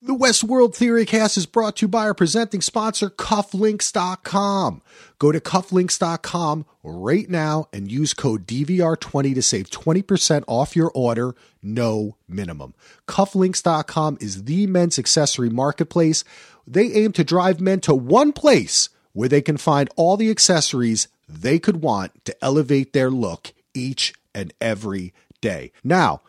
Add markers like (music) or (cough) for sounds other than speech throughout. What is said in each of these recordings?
The Westworld Theorycast is brought to you by our presenting sponsor, Cufflinks.com. Go to Cufflinks.com right now and use code DVR20 to save 20% off your order, no minimum. Cufflinks.com is the men's accessory marketplace. They aim to drive men to one place where they can find all the accessories they could want to elevate their look each and every day. Now,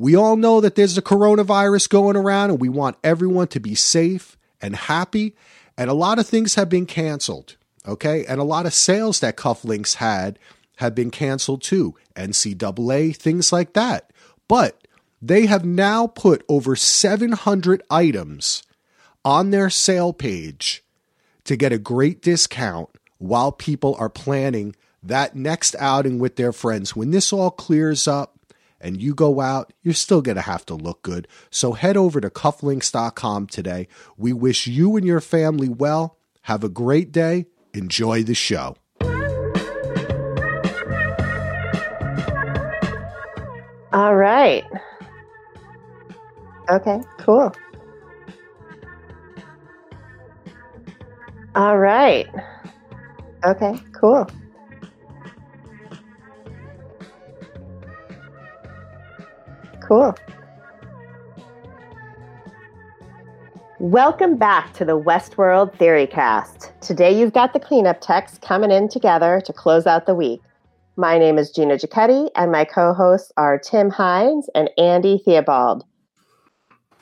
we all know that there's a coronavirus going around and we want everyone to be safe and happy. And a lot of things have been canceled. Okay. And a lot of sales that Cufflinks had have been canceled too. NCAA, things like that. But they have now put over 700 items on their sale page to get a great discount while people are planning that next outing with their friends. When this all clears up, and you go out, you're still going to have to look good. So head over to cufflinks.com today. We wish you and your family well. Have a great day. Enjoy the show. All right. Okay, cool. All right. Okay, cool. Cool. Welcome back to the Westworld Theorycast. Today you've got the cleanup techs coming in together to close out the week. My name is Gina Giacchetti, and my co hosts are Tim Hines and Andy Theobald.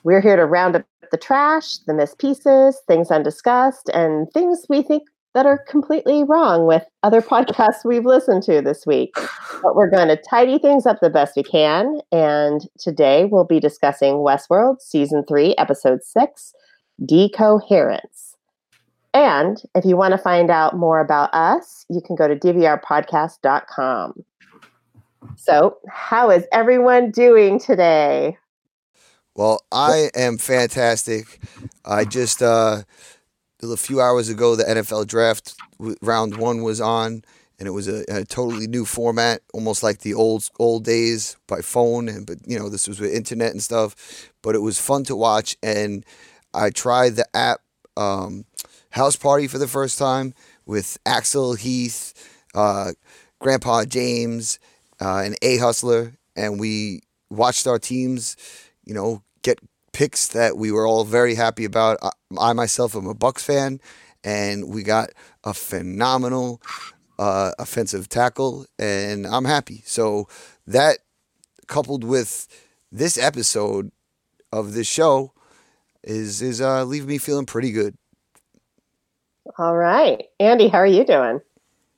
We're here to round up the trash, the missed pieces, things undiscussed, and things we think that are completely wrong with other podcasts we've listened to this week. But we're going to tidy things up the best we can. And today we'll be discussing Westworld Season 3, Episode 6 Decoherence. And if you want to find out more about us, you can go to dvrpodcast.com. So, how is everyone doing today? Well, I am fantastic. I just uh, a few hours ago, the NFL draft round one was on, and it was a, a, totally new format, almost like the old old days by phone. And but you know, this was with internet and stuff. But it was fun to watch, and I tried the app um, House Party for the first time with Axel Heath, uh, Grandpa James, uh, and A Hustler, and we watched our teams, you know, get picks that we were all very happy about. I, I myself am a Bucs fan, and we got a phenomenal uh, offensive tackle, and I'm happy. So that coupled with this episode of this show is is uh, leaving me feeling pretty good. All right, Andy, how are you doing?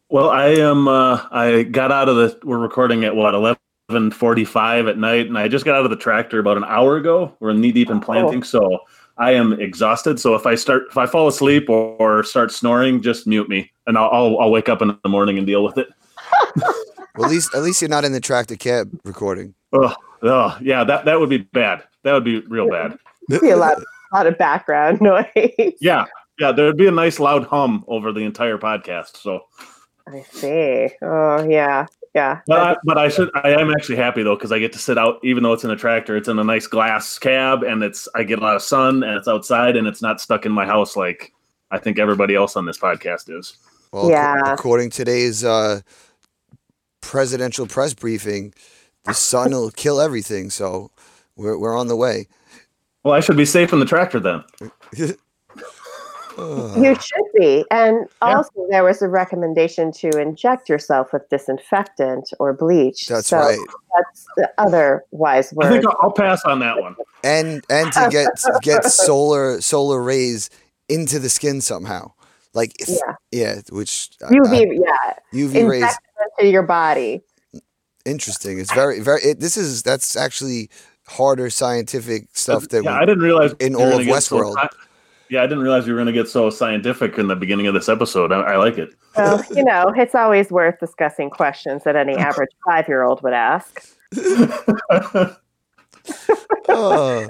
Well, I am. Uh, I got out of the. We're recording at what eleven 7:45 at night, and I just got out of the tractor about an hour ago. We're knee deep in oh. planting, oh. so I am exhausted. So if I start, if I fall asleep or, or start snoring, just mute me, and I'll, I'll, I'll wake up in the morning and deal with it. (laughs) well, at least at least you're not in the tractor cab recording. Oh, oh yeah, that that would be bad. That would be real bad. (laughs) be a lot, a lot of background (laughs) noise. Yeah, yeah, there would be a nice loud hum over the entire podcast. So. I see. Oh yeah yeah. But I, but I should. I am actually happy though because I get to sit out, even though it's in a tractor. It's in a nice glass cab, and it's I get a lot of sun, and it's outside, and it's not stuck in my house like I think everybody else on this podcast is. Well, yeah. according to today's uh, presidential press briefing, the sun will (laughs) kill everything. So we're we're on the way. Well, I should be safe in the tractor then. (laughs) You should be. And also, there was a recommendation to inject yourself with disinfectant or bleach. That's so right. That's the other wise word. I think I'll pass on that one. (laughs) And and to get get solar solar rays into the skin somehow, like yeah, yeah which UV I, yeah UV rays into your body. Interesting. It's very very. It, this is that's actually harder scientific stuff that yeah, we, I didn't realize in all of Westworld. So yeah, I didn't realize we were going to get so scientific in the beginning of this episode. I, I like it. Well, (laughs) you know, it's always worth discussing questions that any (laughs) average five year old would ask. (laughs) oh.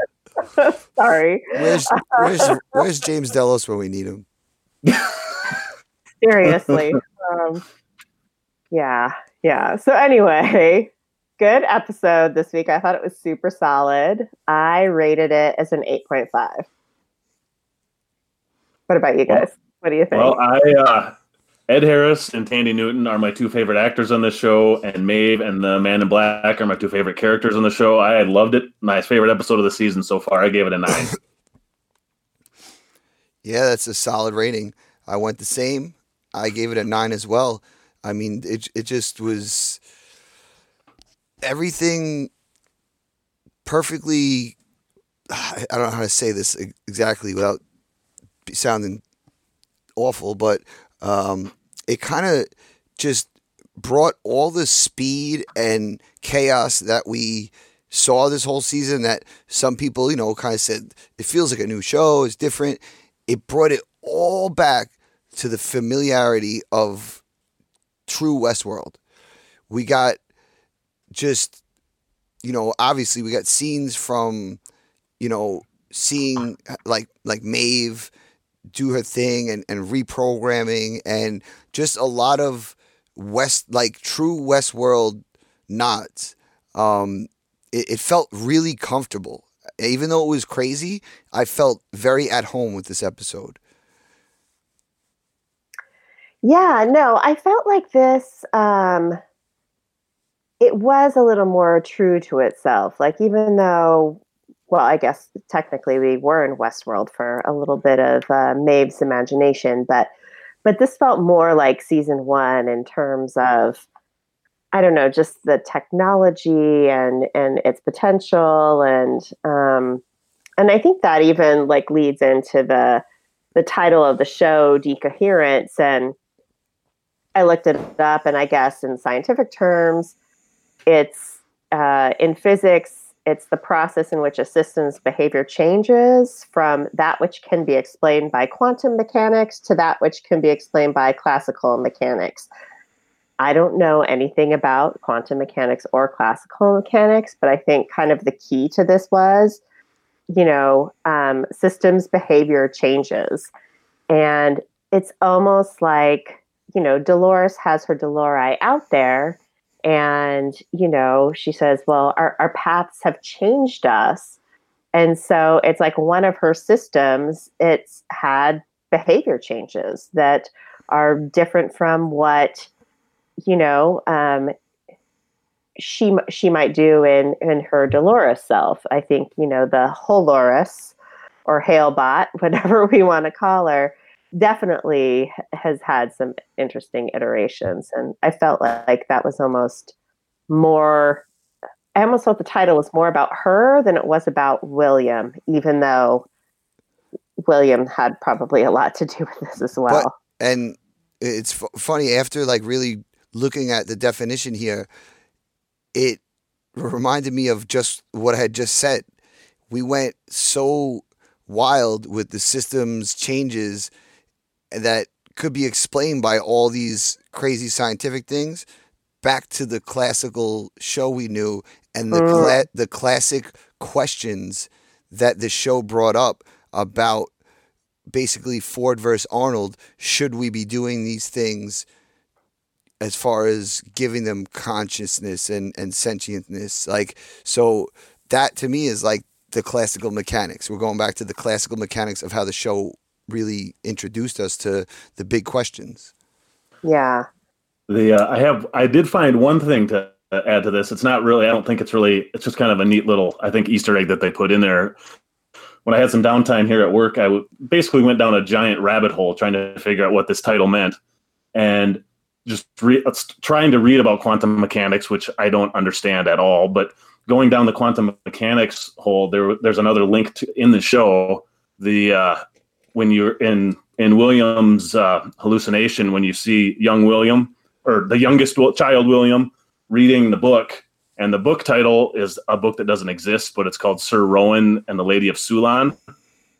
Sorry. Where's, where's, where's James Delos when we need him? Seriously. Um, yeah. Yeah. So, anyway, good episode this week. I thought it was super solid. I rated it as an 8.5. What about you guys? what do you think? Well, I uh, Ed Harris and Thandie Newton are my two favorite actors on the show, and Maeve and the Man in Black are my two favorite characters on the show. I loved it. My favorite episode of the season so far. I gave it a nine. (laughs) yeah, that's a solid rating. I went the same. I gave it a nine as well. I mean, it it just was everything perfectly. (sighs) I don't know how to say this exactly without sounding awful, but um, it kind of just brought all the speed and chaos that we saw this whole season that some people, you know, kind of said it feels like a new show, it's different. It brought it all back to the familiarity of true Westworld. We got just, you know, obviously we got scenes from, you know, seeing like like Maeve do her thing and, and reprogramming and just a lot of West, like true Westworld nods. Um, it, it felt really comfortable. Even though it was crazy, I felt very at home with this episode. Yeah, no, I felt like this um it was a little more true to itself. Like even though well, I guess technically we were in Westworld for a little bit of uh, Maeve's imagination, but but this felt more like season one in terms of I don't know, just the technology and and its potential, and um, and I think that even like leads into the the title of the show, decoherence, and I looked it up, and I guess in scientific terms, it's uh, in physics it's the process in which a system's behavior changes from that which can be explained by quantum mechanics to that which can be explained by classical mechanics. I don't know anything about quantum mechanics or classical mechanics, but I think kind of the key to this was, you know, um, systems behavior changes. And it's almost like, you know, Dolores has her Dolori out there and, you know, she says, well, our, our paths have changed us. And so it's like one of her systems, it's had behavior changes that are different from what, you know, um, she she might do in in her Dolores self. I think you know the Halores or Halebot, (laughs) whatever we want to call her, definitely has had some interesting iterations. And I felt like that was almost more, I almost felt the title was more about her than it was about William, even though William had probably a lot to do with this as well. But, and it's f- funny, after like really looking at the definition here, it reminded me of just what I had just said. We went so wild with the systems changes that could be explained by all these crazy scientific things back to the classical show we knew and the uh. cla- the classic questions that the show brought up about basically Ford versus Arnold. Should we be doing these things as far as giving them consciousness and and sentientness? Like so that to me is like the classical mechanics. We're going back to the classical mechanics of how the show really introduced us to the big questions. Yeah. The uh, I have I did find one thing to add to this. It's not really. I don't think it's really. It's just kind of a neat little I think Easter egg that they put in there. When I had some downtime here at work, I w- basically went down a giant rabbit hole trying to figure out what this title meant, and just re- trying to read about quantum mechanics, which I don't understand at all. But going down the quantum mechanics hole, there there's another link to, in the show. The uh, when you're in in William's uh, hallucination when you see young William or the youngest child William reading the book, and the book title is a book that doesn't exist, but it's called Sir Rowan and the Lady of Sulan.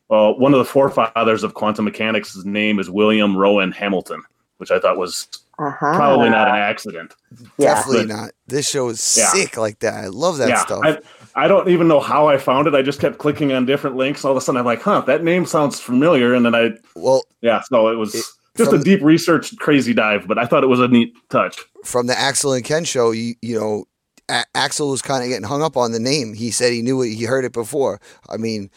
Well, one of the forefathers of quantum mechanics' his name is William Rowan Hamilton, which I thought was uh-huh. probably not an accident. Definitely but, not. This show is yeah. sick like that. I love that yeah, stuff. I, I don't even know how I found it. I just kept clicking on different links. All of a sudden, I'm like, "Huh, that name sounds familiar." And then I, well, yeah. So it was it, just a deep research, crazy dive. But I thought it was a neat touch. From the Axel and Ken show, you you know, a- Axel was kind of getting hung up on the name. He said he knew it. He heard it before. I mean,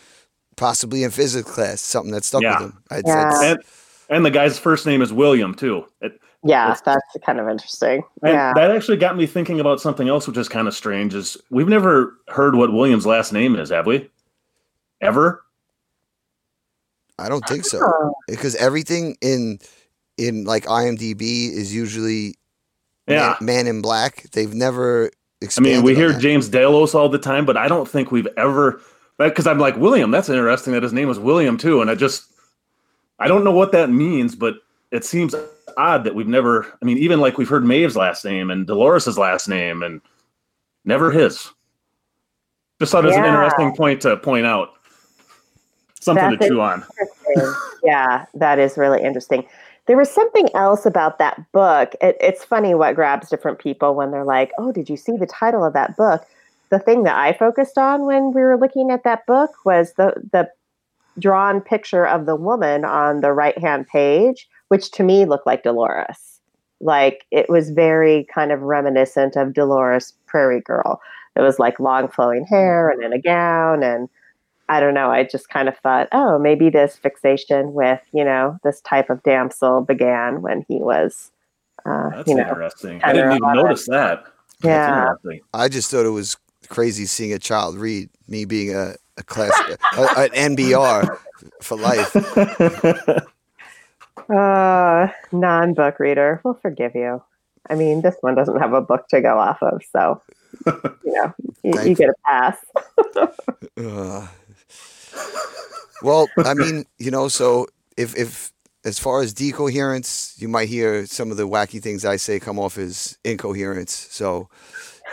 possibly in physics class, something that stuck Yeah. with him. I'd, Yeah. I'd- And and the guy's first name is William too. It, Yeah, It's- that's kind of interesting. yeah. that actually got me thinking about something else, which is kind of strange. Is we've never heard what William's last name is, have we? Ever? I don't think so because everything in in like IMDb is usually Yeah. man, man in black. They've never I mean, we hear that. James Delos all the time, but I don't think we've ever because I'm like William. That's interesting that his name is William too, and I just I don't know what that means, but it seems odd that we've never. I mean, even like we've heard Maeve's last name and Dolores's last name, and never his. Just thought it was an interesting point to point out. Something That's to chew on. yeah, that is really interesting. There was something else about that book. It, it's funny what grabs different people when they're like, "Oh, did you see the title of that book?" The thing that I focused on when we were looking at that book was the the drawn picture of the woman on the right hand page, which to me looked like Dolores. Like it was very kind of reminiscent of Dolores Prairie Girl. It was like long flowing hair and in a gown and I don't know. I just kind of thought, oh, maybe this fixation with, you know, this type of damsel began when he was, uh, That's you know, interesting. I didn't even on it. notice that. Yeah. I just thought it was crazy seeing a child read. Me being a, a class a, an NBR for life. (laughs) Uh, non book reader. We'll forgive you. I mean, this one doesn't have a book to go off of. So, you know, you, (laughs) you get a pass. Uh, well, I mean, you know, so if if as far as decoherence, you might hear some of the wacky things I say come off as incoherence. So,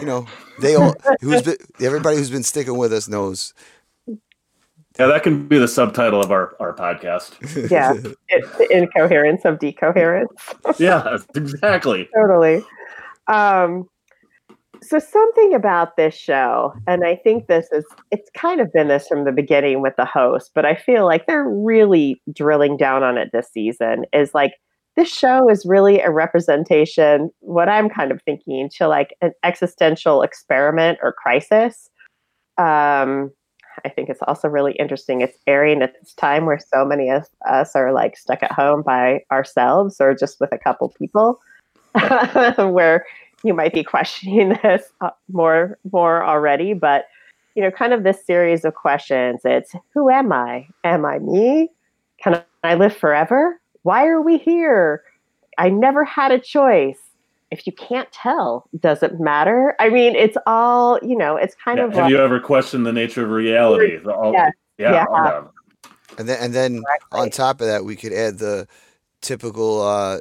you know, they all who's been everybody who's been sticking with us knows. Yeah, that can be the subtitle of our, our podcast. (laughs) Yeah. It, the incoherence of decoherence. (laughs) yeah, exactly. totally. Um, so something about this show, and I think this is it's kind of been this from the beginning with the host, but I feel like they're really drilling down on it this season, is like this show is really a representation, what I'm kind of thinking, to like an existential experiment or crisis. Um, I think it's also really interesting. It's airing at this time where so many of us are like stuck at home by ourselves or just with a couple people, (laughs) where you might be questioning (laughs) this uh, more more already. But you know, kind of this series of questions. It's who am I? Am I me? Can I live forever? Why are we here? I never had a choice. If you can't tell, does it matter? I mean, it's all you know. It's kind Yeah, of Have like, you ever questioned the nature of reality? The- all- Yes. yeah, Yeah. all. And then and then on top of that, we could add the typical uh,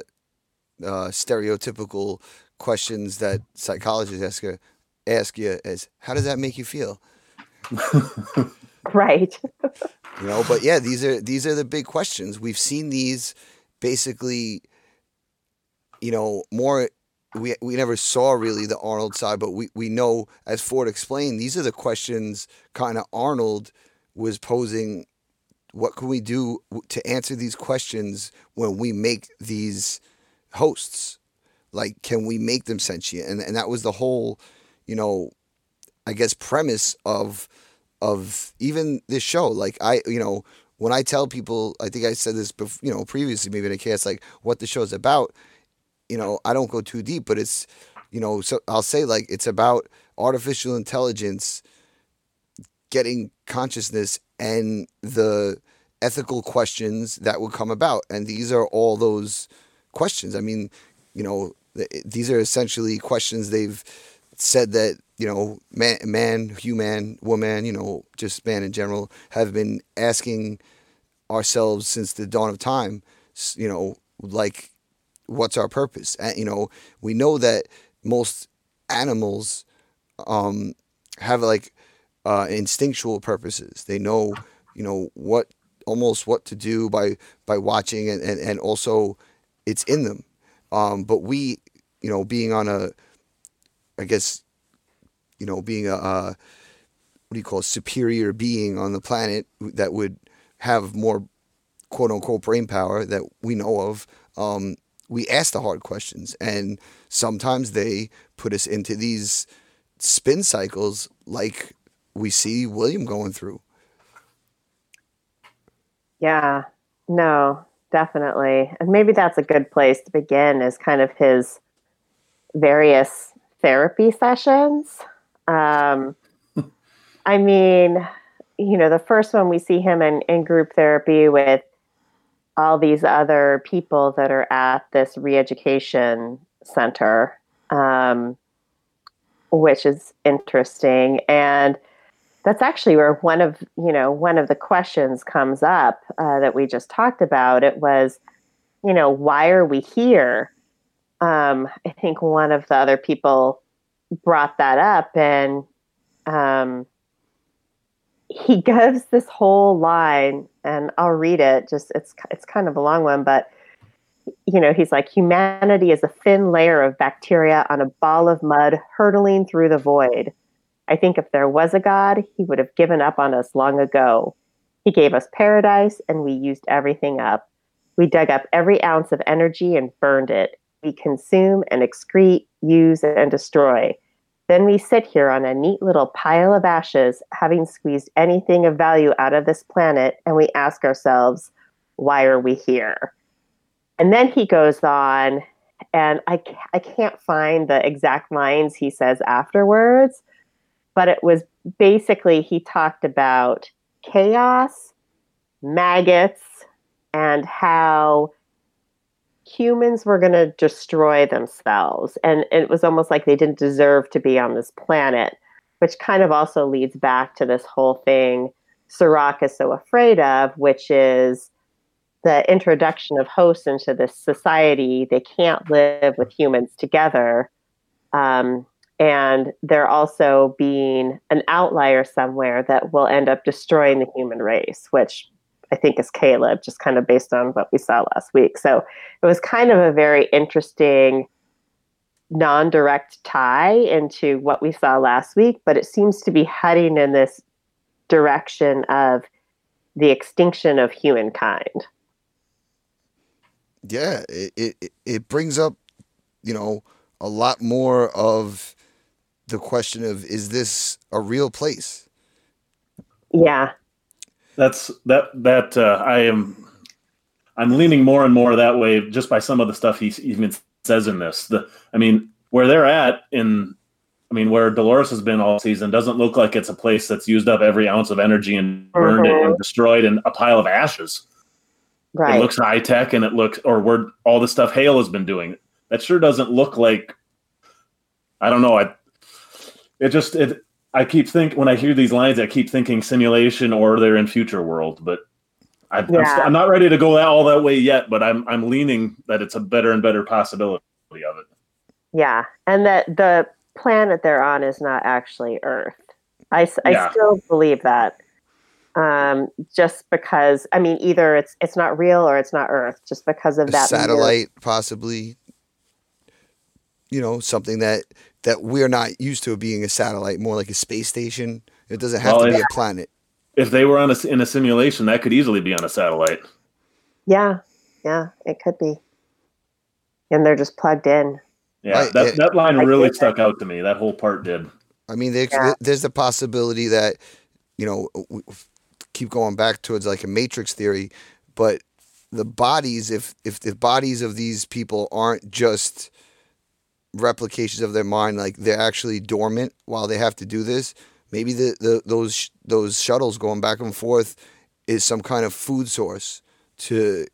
uh, stereotypical questions that psychologists ask you, ask you as how does that make you feel? right. you know but yeah these are these are the big questions we've seen these basically you know more we we never saw really the Arnold side but we we know as Ford explained these are the questions kind of Arnold was posing. What can we do to answer these questions when we make these hosts? Like can we make them sentient? And and that was the whole you know i guess premise of of even this show. Like i you know when i tell people i think i said this before you know previously maybe in a cast like what the show's about you know i don't go too deep but it's you know so i'll say like it's about artificial intelligence getting consciousness and the ethical questions that would come about. And these are all those questions. I mean you know these are essentially questions they've said that you know man, man human woman you know just man in general have been asking ourselves since the dawn of time you know like what's our purpose? And you know we know that most animals um have like uh instinctual purposes. They know you know what almost what to do by by watching and and, and also it's in them. Um but we you know being on a i guess you know being a uh, what do you call it, superior being on the planet that would have more quote unquote brain power that we know of um we ask the hard questions and sometimes they put us into these spin cycles like we see William going through Yeah, no, definitely. And maybe that's a good place to begin is kind of his various therapy sessions. Um, (laughs) I mean, you know, the first one we see him in, in group therapy with all these other people that are at this re-education center, um, which is interesting. And that's actually where one of you know one of the questions comes up uh, that we just talked about. It was, you know, why are we here? Um, I think one of the other people brought that up, and um, he gives this whole line, and I'll read it. Just it's it's kind of a long one, but you know, he's like, humanity is a thin layer of bacteria on a ball of mud hurtling through the void. I think if there was a God, he would have given up on us long ago. He gave us paradise and we used everything up. We dug up every ounce of energy and burned it. We consume and excrete, use and destroy. Then we sit here on a neat little pile of ashes, having squeezed anything of value out of this planet, and we ask ourselves, why are we here? And then he goes on, and I, I can't find the exact lines he says afterwards, but it was basically he talked about chaos, maggots, and how humans were going to destroy themselves. And it was almost like they didn't deserve to be on this planet, which kind of also leads back to this whole thing Serac is so afraid of, which is the introduction of hosts into this society. They can't live with humans together. Um, and they're also being an outlier somewhere that will end up destroying the human race, which I think is Caleb, just kind of based on what we saw last week. So it was kind of a very interesting non direct tie into what we saw last week, but it seems to be heading in this direction of the extinction of humankind. Yeah, it, it, it brings up, you know, a lot more of the question of is this a real place? Yeah. That's that that uh, I am I'm leaning more and more that way just by some of the stuff he even says in this. The I mean, where they're at in I mean, where Dolores has been all season doesn't look like it's a place that's used up every ounce of energy and burned mm-hmm. and destroyed in a pile of ashes. Right. It looks high tech and it looks, or where all the stuff Hale has been doing. That sure doesn't look like. I don't know. I it just it I keep think when I hear these lines, I keep thinking simulation or they're in future world, but I, yeah. I'm, st- I'm, not ready to go that, all that way yet. But I'm I'm leaning that it's a better and better possibility of it. Yeah, and that the planet they're on is not actually Earth. I, I yeah. still believe that. Um, just because I mean, either it's it's not real or it's not Earth. Just because of a that satellite, possibly. You know, something that that we're not used to being a satellite, more like a space station. It doesn't have well, to be if, a planet. If they were on a, in a simulation, that could easily be on a satellite. Yeah, yeah, it could be. And they're just plugged in. Yeah, I, that, it, that line really stuck out to me. That whole part did. I mean, there's, yeah. there's the possibility that, you know, keep going back towards like a matrix theory, but the bodies, if if the bodies of these people aren't just replications of their mind, like they're actually dormant while they have to do this. Maybe the, the those those shuttles going back and forth is some kind of food source to,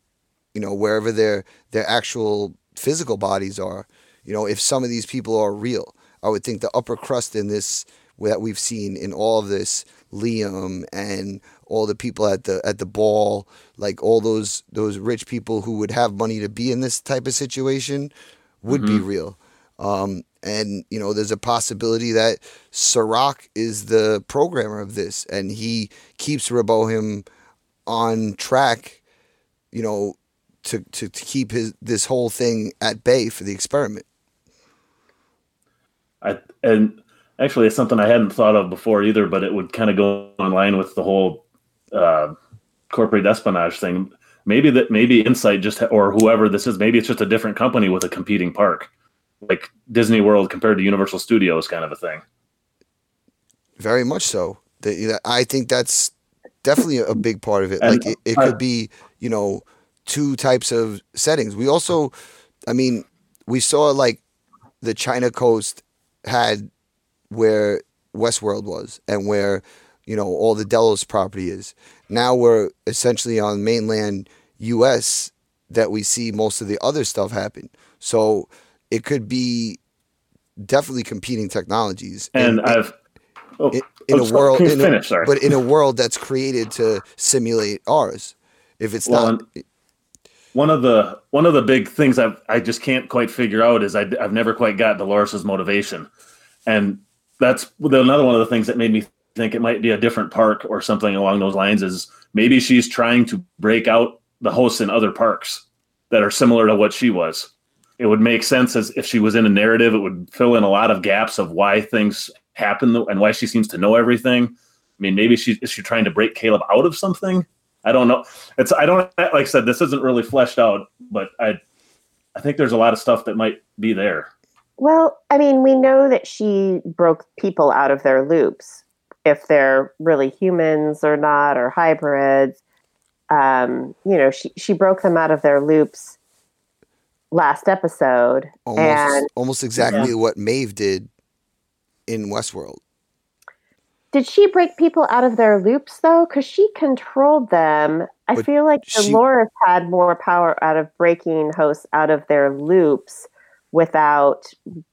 you know, wherever their their actual physical bodies are. You know, if some of these people are real, I would think the upper crust in this that we've seen in all of this, Liam and all the people at the at the ball, like all those those rich people who would have money to be in this type of situation, would mm-hmm. be real. Um, and you know, there's a possibility that Serac is the programmer of this, and he keeps Rehoboam on track. You know, to, to, to keep his this whole thing at bay for the experiment. I and actually it's something I hadn't thought of before either, but it would kind of go in line with the whole uh, corporate espionage thing. Maybe that maybe Incite just or whoever this is, maybe it's just a different company with a competing park like Disney World compared to Universal Studios kind of a thing. Very much so. I think that's definitely a big part of it. And like it, it could be, you know, two types of settings. We also, I mean, we saw like the China coast had where Westworld was and where, you know, all the Delos property is. Now we're essentially on mainland US that we see most of the other stuff happen. So it could be definitely competing technologies. And in- I've oh, in, in oh, a world, in a- sorry. but in a world that's created to simulate ours. If it's Well, not, one of the one of the big things I've I just can't quite figure out is I, I've never quite got Dolores's motivation, and that's another one of the things that made me think it might be a different park or something along those lines. Is maybe she's trying to break out the hosts in other parks that are similar to what she was. It would make sense as if she was in a narrative. It would fill in a lot of gaps of why things happen and why she seems to know everything. I mean, maybe she is she trying to break Caleb out of something? I don't know. It's I don't like I said this isn't really fleshed out, but I I think there's a lot of stuff that might be there. Well, I mean, we know that she broke people out of their loops, if they're really humans or not, or hybrids. Um, you know, she, she broke them out of their loops last episode. almost and almost exactly what Maeve did in Westworld. did she break people out of their loops though? Because she controlled them. I But feel like she- Dolores had more power out of breaking hosts out of their loops without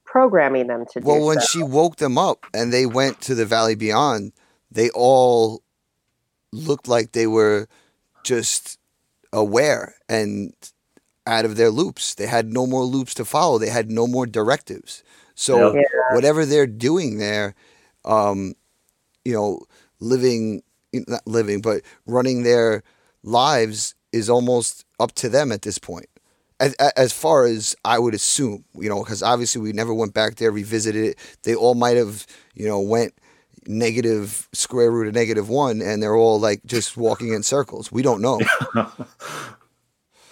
programming them to do Well, when so. she woke them up and they went to the Valley Beyond, they all looked like they were just aware and out of their loops. They had no more loops to follow. They had no more directives. So Yeah. whatever they're doing there, um, you know, living not living, but running their lives is almost up to them at this point. As, as far as I would assume, you know, because obviously we never went back there, revisited it. They all might have, you know, went negative square root of negative one, and they're all like just walking in circles. We don't know. (laughs)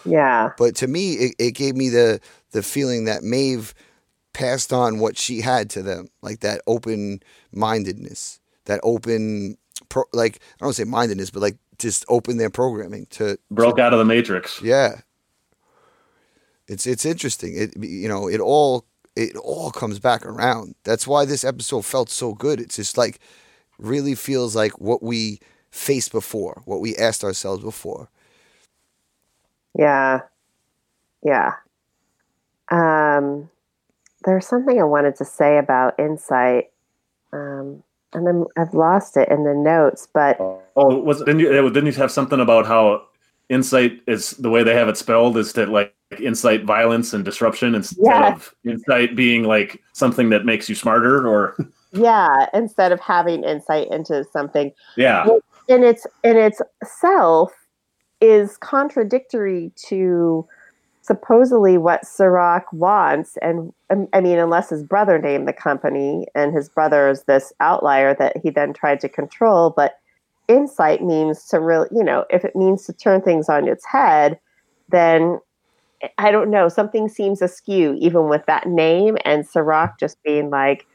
yeah. But to me, it, it gave me the the feeling that Maeve passed on what she had to them, like that open mindedness, that open, pro, like I don't say mindedness, but like just open their programming to Broke out of the matrix. yeah. It's it's interesting. It you know it all it all comes back around. That's why this episode felt so good. It's just like really feels like what we faced before, what we asked ourselves before. Yeah. Yeah. Um, there's something I wanted to say about Incite. Um, and then I've lost it in the notes, but Oh, was didn't you didn't you have something about how Incite is the way they have it spelled is to like incite violence and disruption instead Yeah. of insight being like something that makes you smarter or yeah, instead of having insight into something yeah. in its in itself is contradictory to supposedly what Serac wants. And um, I mean unless his brother named the company and his brother is this outlier that he then tried to control. But insight means to really you know if it means to turn things on its head then I don't know. Something seems askew even with that name and Serac just being like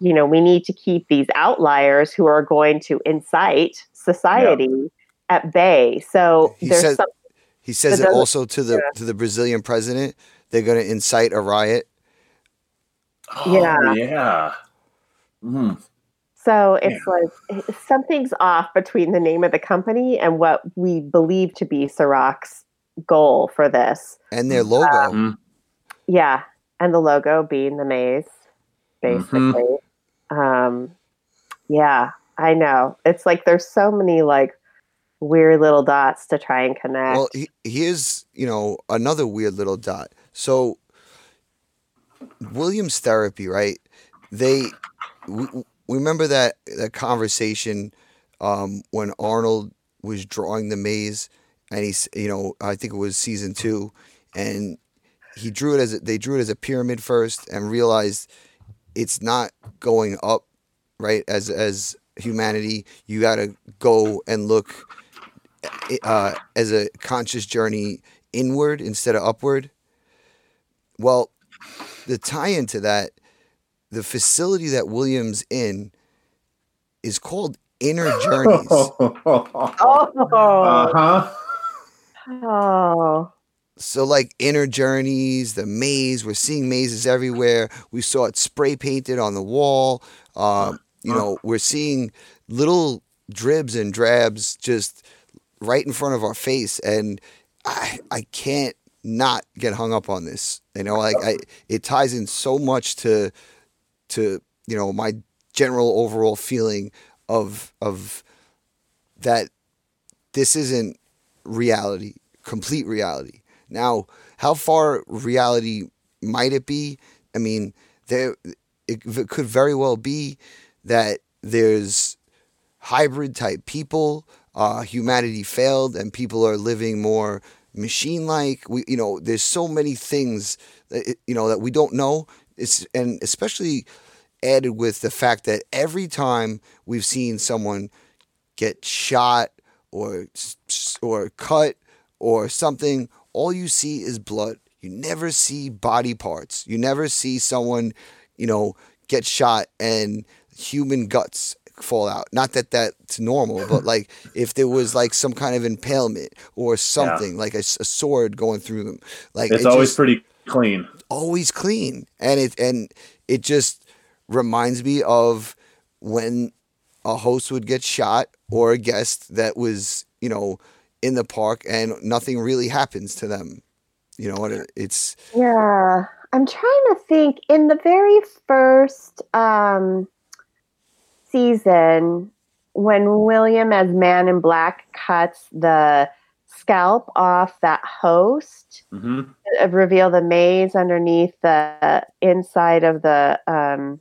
you know we need to keep these outliers who are going to incite society at bay so He there's said- some He says It it also to the to the Brazilian president. They're going to incite a riot. Yeah. Oh, yeah. Mm. so it's like something's off between the name of the company and what we believe to be Serac's goal for this and their logo. Mm. yeah and the logo being the maze basically Mm-hmm. um yeah i know it's like there's so many like weird little dots to try and connect well, he, here's you know another weird little dot. So Williams therapy, right? They we, remember that that conversation um, when Arnold was drawing the maze, and he's you know I think it was season two, and he drew it as a, they drew it as a pyramid first, and realized it's not going up, right? As as humanity, you got to go and look uh, as a conscious journey inward instead of upward. Well, the tie into that, the facility that Williams in is called inner journeys. Oh, (laughs) Uh-huh. oh, So like inner journeys, the maze. We're seeing mazes everywhere. We saw it spray painted on the wall. Um, you know, we're seeing little dribs and drabs just right in front of our face, and I I can't not get hung up on this. You know, like I it ties in so much to to you know my general overall feeling of of that this isn't reality, complete reality. Now, how far reality might it be? I mean, there it, it could very well be that there's hybrid type people. Uh, humanity failed, and people are living more machine-like. We, you know, there's so many things that you know that we don't know. It's and especially added with the fact that every time we've seen someone get shot or or cut or something, all you see is blood. You never see body parts. You never see someone, you know, get shot and human guts fall out. Not that that's normal, but (laughs) like if there was like some kind of impalement or something, like a sword going through them, like It's it always just- pretty clean. always clean and it and it just reminds me of when a host would get shot or a guest that was you know in the park and nothing really happens to them you know and it- it's yeah. I'm trying to think. In the very first um, season, when William, as Man in Black, cuts the scalp off that host, hmm uh, reveal the maze underneath the inside of the um,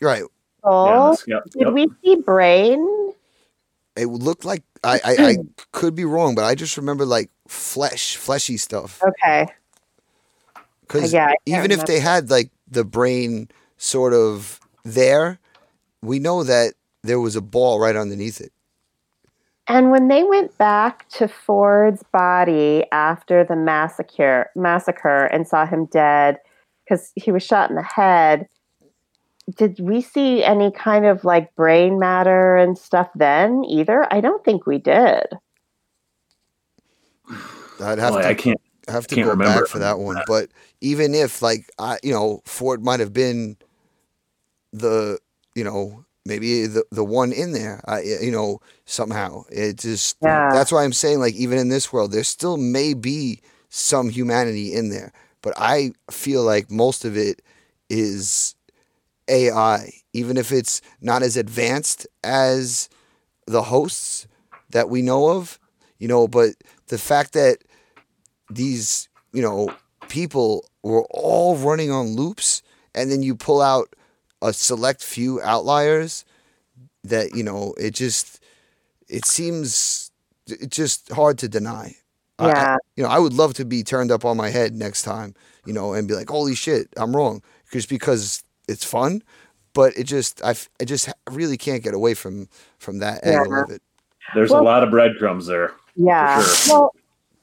right skull. Yeah, Did yep. we see brain? it looked like I, I i (clears throat) could be wrong but i just remember like flesh fleshy stuff Okay. because Yeah, I can't even if they had like the brain sort of there we know that there was a ball right underneath it And when they went back to Ford's body after the massacre, massacre, and saw him dead because he was shot in the head, did we see any kind of like brain matter and stuff then either? I don't think we did. i'd have Boy, to I can't. Have to Can't go remember back for that one. But even if like I, you know, Ford might have been the, you know, maybe the the one in there. I, you know, somehow it just. Yeah. That's why I'm saying like even in this world, there still may be some humanity in there, but I feel like most of it is AI, even if it's not as advanced as the hosts that we know of, you know, but the fact that these, you know, people were all running on loops and then you pull out a select few outliers that, you know, it just it seems it's just hard to deny. I- I- Yeah. you know, I would love to be turned up on my head next time, you know, and be like, "Holy shit, I'm wrong," just because it's fun. But it just, I, I just really can't get away from from that angle of it. There's Well- a lot of breadcrumbs there. Yeah. sure.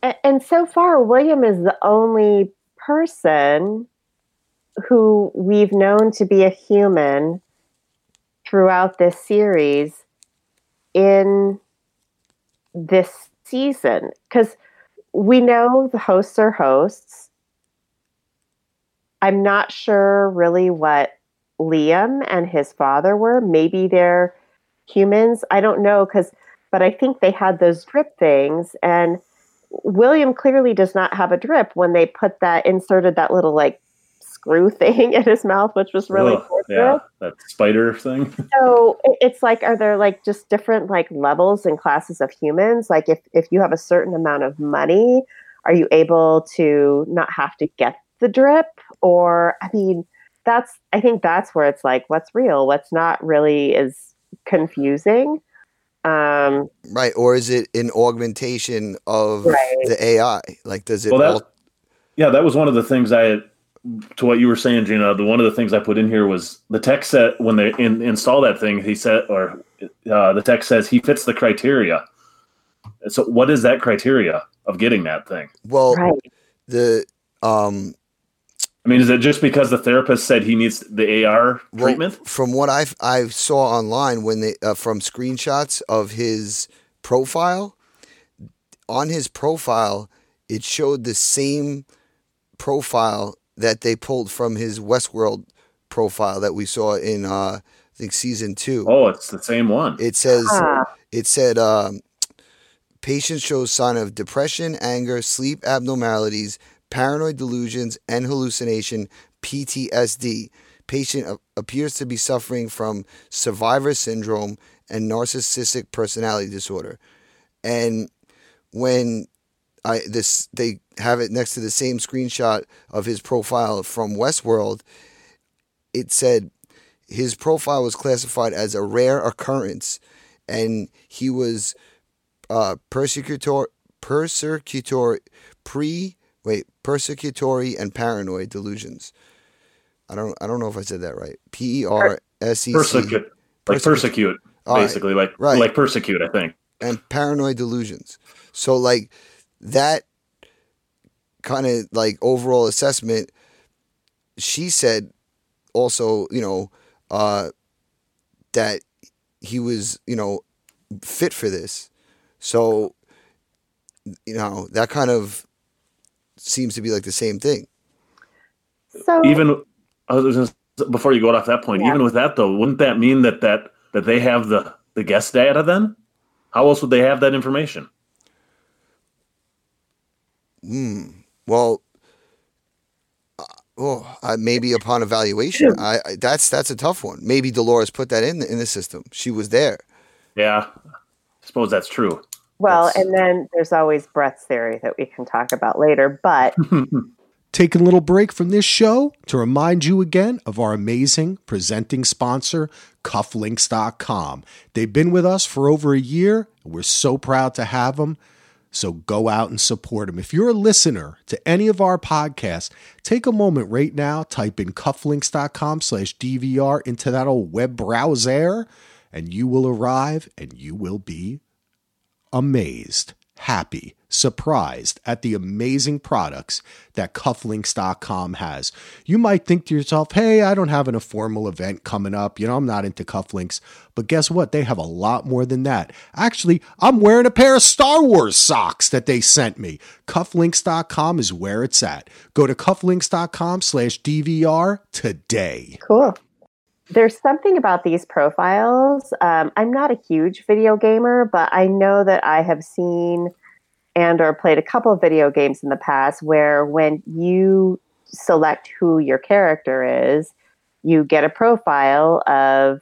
Well, and so far, William is the only person who we've known to be a human throughout this series in this season. Because we know the hosts are hosts. I'm not sure really what Liam and his father were. Maybe they're humans. I don't know because but I think they had those drip things and William clearly does not have a drip when they put that inserted that little like screw thing (laughs) in his mouth, which was really Ugh, torturous. yeah, that spider thing. (laughs) So it's like, are there like just different like levels and classes of humans? Like if if you have a certain amount of money, are you able to not have to get the drip? Or I mean, that's I think that's where it's like what's real, what's not really is confusing. Um, Right. Or is it an augmentation of Right. the AI? Like, does it Well, that- all, Yeah, that was one of the things I, to what you were saying, Gina. The one of the things I put in here was the text set when they in, install that thing, he said, or uh, the text says he fits the criteria. So, what is that criteria of getting that thing? well, right. the, um, I mean, is it just because the therapist said he needs the AR Well, treatment? from what I I saw online when they uh, from screenshots of his profile, on his profile it showed the same profile that they pulled from his Westworld profile that we saw in uh, I think season two. oh, it's the same one. It says Ah. it said um, patient shows sign of depression, anger, sleep abnormalities, paranoid delusions, and hallucination, PTSD. Patient a- appears to be suffering from survivor syndrome and narcissistic personality disorder. And when I this they have it next to the same screenshot of his profile from Westworld, it said his profile was classified as a rare occurrence and he was uh, persecutor persecutor pre wait persecutory and paranoid delusions. I don't I don't know if I said that right. P E R S E C persecute, like Persecute. All right. basically, like Right. like persecute. I think. and paranoid delusions. So like that kind of like overall assessment she said also, you know, uh that he was, you know, fit for this. So you know, that kind of seems to be like the same thing. So Even just, before you go off that point, Yeah. even with that though, wouldn't that mean that that that they have the the guest data then? How else would they have that information? Well, uh, oh, uh, maybe upon evaluation, I, I that's that's a tough one. Maybe Dolores put that in the, in the system. She was there. Yeah, I suppose that's true. well, that's- and then there's always Brett's theory that we can talk about later. But (laughs) Taking a little break from this show to remind you again of our amazing presenting sponsor, cufflinks.com. They've been with us for over a year, and we're so proud to have them. So go out and support them. If you're a listener to any of our podcasts, take a moment right now, type in cufflinks.com slash DVR into that old web browser, and you will arrive and you will be amazed, happy, surprised at the amazing products that cufflinks.com has. You might think to yourself, hey, I don't have an, a formal event coming up. You know, I'm not into cufflinks. But guess what? They have a lot more than that. Actually, I'm wearing a pair of Star Wars socks that they sent me. Cufflinks.com is where it's at. Go to cufflinks.com slash DVR today. cool. There's something about these profiles. Um, I'm not a huge video gamer, but I know that I have seen and or played a couple of video games in the past where when you select who your character is, you get a profile of,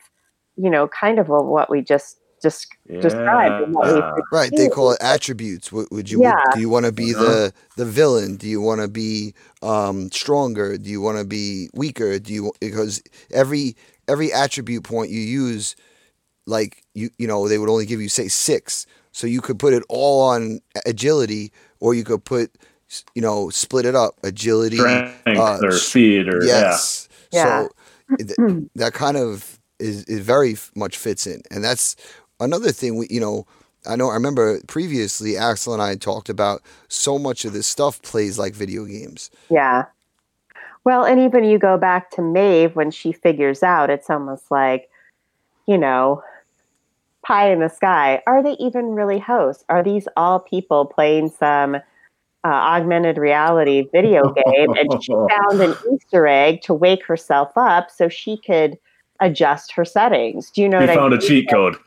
you know, kind of what we just just described. and what we Right, they call it attributes. Would, would you? Yeah. do you want to be Uh-huh. the the villain? Do you want to be um, stronger? Do you want to be weaker? Do you because every every attribute point you use, like you you know, they would only give you say six, so you could put it all on agility, or you could put you know split it up agility, Strength uh, or speed or Yes. Yeah. So th- that kind of is, is very f- much fits in, and that's another thing. We you know. I know. I remember previously, Axel and I talked about so much of this stuff plays like video games. Yeah. Well, and even you go back to Maeve when she figures out, it's almost like, you know, pie in the sky. Are they even really hosts? Are these all people playing some uh, augmented reality video game? And she (laughs) found an Easter egg to wake herself up so she could adjust her settings. Do you know He what I found a cheat code.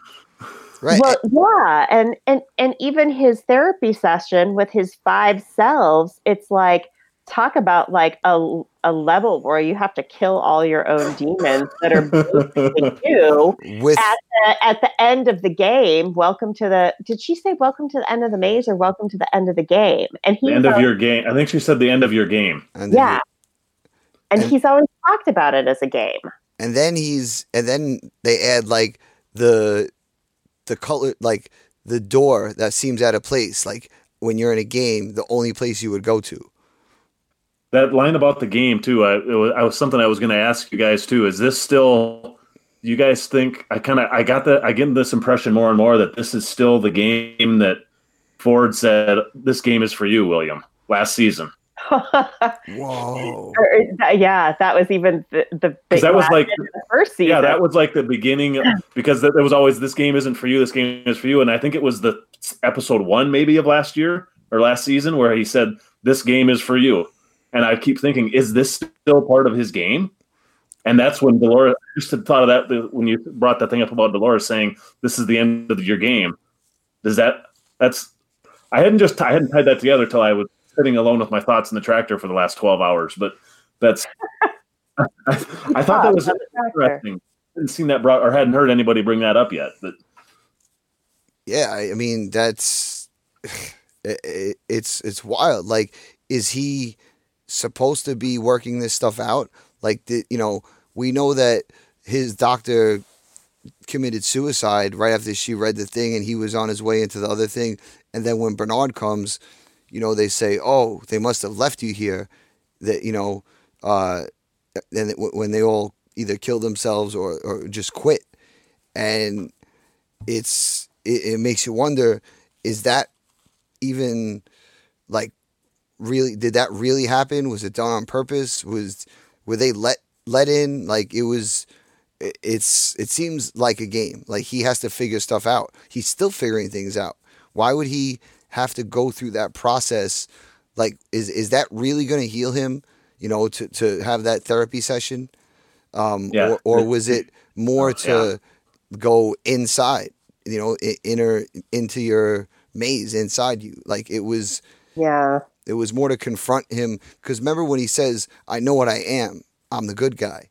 Right. Well, yeah, and and and even his therapy session with his five selves, it's like talk about like a a level where you have to kill all your own (laughs) demons that are basically you With at the at the end of the game. Welcome to the. Did she say welcome to the end of the maze or welcome to the end of the game? And The he's end of your game. I think she said the end of your game. and then, yeah, and and- he's always talked about it as a game. and then he's and then they add like the the color like the door that seems out of place. Like when you're in a game, the only place you would go to. That line about the game too. I, it was, I was something I was going to ask you guys too. Is this still? You guys think I kind of I got that I get this impression more and more that this is still the game that Ford said this game is for you, William. Last season. (laughs) Whoa. Yeah, that was even the, the big that was like- the first season. Yeah, that was like the beginning of- (laughs) because there was always this game isn't for you, this game is for you, and I think it was the episode one maybe of last year or last season where he said this game is for you, and I keep thinking, is this still part of his game? And that's when Dolores I just had thought of that when you brought that thing up about Dolores saying this is the end of your game. Does that that's I hadn't just I hadn't tied that together till I was sitting alone with my thoughts in the tractor for the last twelve hours, but that's (laughs) I, I thought that was Thoughts on the tractor. interesting. Hadn't seen that brought or hadn't heard anybody bring that up yet. But Yeah, I I mean that's (sighs) it, it, it's it's wild. Like, is he supposed to be working this stuff out? Like, the, you know, we know that his doctor committed suicide right after she read the thing, and he was on his way into the other thing. And then when Bernard comes, you know, they say, "Oh, they must have left you here." That you know, uh, and when they all either kill themselves or or just quit, and it's it, it makes you wonder is that even like really did that really happen? Was it done on purpose? Was were they let let in? Like it was it- it's it seems like a game. Like he has to figure stuff out. He's still figuring things out. Why would he have to go through that process? Like is is that really going to heal him you know to to have that therapy session? Um Yeah. or, or was it more to go inside you know inner into your maze inside you? Like it was Yeah. It was more to confront him because remember when he says i know what i am i'm the good guy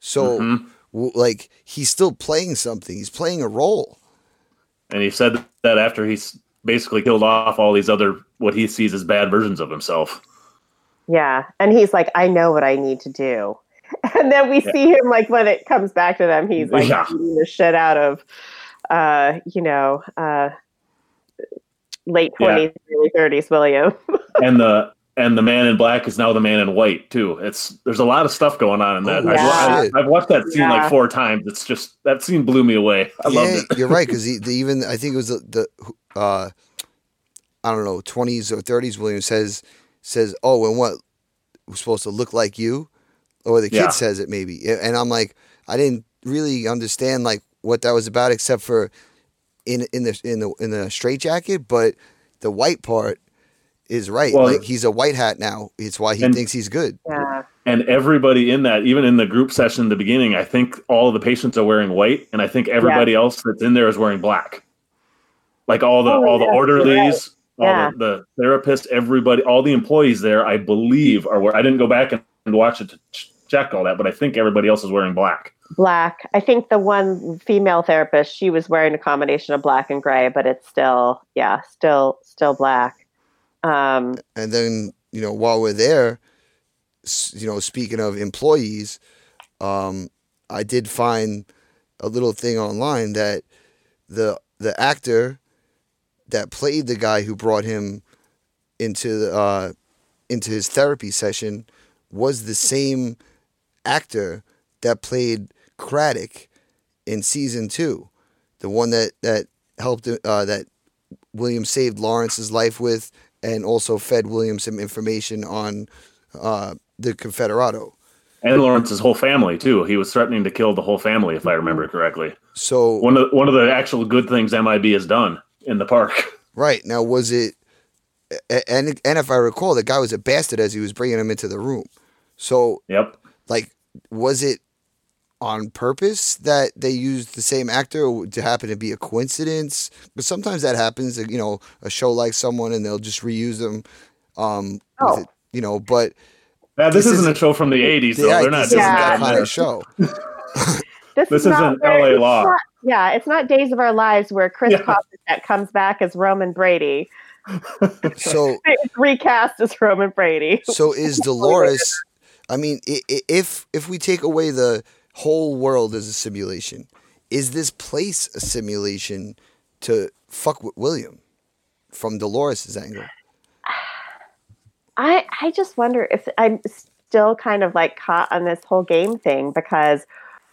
so Mhm. w- like he's still playing something he's playing a role and he said that after he's basically killed off all these other what he sees as bad versions of himself. Yeah. And he's like, I know what I need to do. (laughs) And then we Yeah. see him like when it comes back to them, he's like Yeah. beating the shit out of uh, you know, uh late Yeah. twenties, early thirties William. (laughs) and the and the man in black is now the man in white too. It's there's a lot of stuff going on in that. Oh, I've, yeah. I've, I've watched that scene Yeah. like four times. It's just that scene blew me away. I loved it. you're right (laughs) because even i think it was the, the uh i don't know 20s or 30s william says says oh and what was supposed to look like you or the kid Yeah. says it maybe and i'm like i didn't really understand like what that was about except for in in the in the in the straight jacket but the white part is right Well- like he's a white hat now it's why he And- thinks he's good yeah. And everybody in that, even in the group session in the beginning, I think all of the patients are wearing white, and I think everybody else that's in there is wearing black. Like all the Oh, all the yeah, you're orderlies, all Yeah. the, the therapists, everybody, all the employees there, I believe are. wear- I didn't go back and, and watch it to check all that, but I think everybody else is wearing black. Black. I think the one female therapist, she was wearing a combination of black and gray, but it's still, yeah, still, still black. Um, And then, you know, while we're there, you know, speaking of employees, um, I did find a little thing online that the the actor that played the guy who brought him into the, uh, into his therapy session was the same actor that played Craddock in season two, the one that that helped uh, that William saved Lawrence's life with, and also fed William some information on uh, the Confederado. And Lawrence's whole family too. He was threatening to kill the whole family, if I remember correctly. So One of one of the actual good things MIB has done in the park. (laughs) right now, was it? And and if I recall, the guy was a bastard as he was bringing him into the room. So Yep. like, was it on purpose that they used the same actor to happen to be a coincidence? But sometimes that happens. You know, a show like someone and they'll just reuse them. Um, Oh. it, you know, but Now, this, This isn't isn't- a show from the '80s, though. yeah, They're not this doing Yeah. that that. kind of show. (laughs) this, This is not isn't where- LA it's Law. not- yeah, it's not Days of Our Lives where Chris Yeah. Coppercat comes back as Roman Brady. (laughs) So (laughs) It's recast as Roman Brady. So is Dolores? I mean, i- i- if if we take away the whole world is a simulation, is this place a simulation to fuck with William from Dolores's angle? I I just wonder if I'm still kind of like caught on this whole game thing because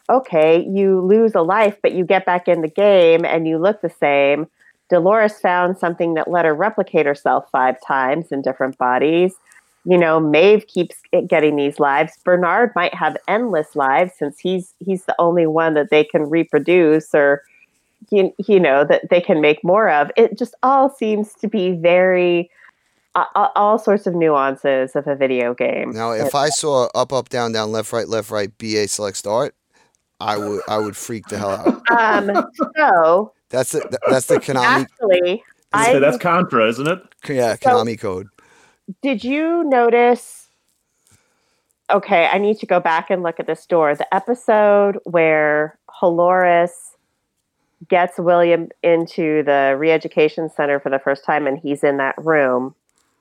okay, you lose a life, but you get back in the game and you look the same. Dolores found something that let her replicate herself five times in different bodies. You know, Maeve keeps getting these lives. Bernard might have endless lives since he's he's the only one that they can reproduce or you, you know that they can make more of. It just all seems to be very uh, all sorts of nuances of a video game. Now, if I saw up, up, down, down, left, right, left, right, BA select start, I would I would freak the hell out. (laughs) Um, so that's the that's the Konami. Actually, I, that's Contra, isn't it? Yeah, Konami so, code. Did you notice? Okay, I need to go back and look at this door. The episode where Halores gets William into the re-education center for the first time, and he's in that room.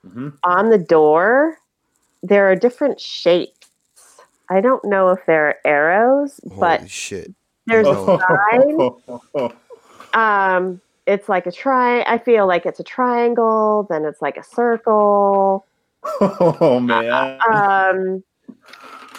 Mm-hmm. On the door, there are different shapes. I don't know if they're arrows, Holy but shit. there's (laughs) a sign. (laughs) um, it's like a try. I feel like it's a triangle. Then it's like a circle. Oh man. Um.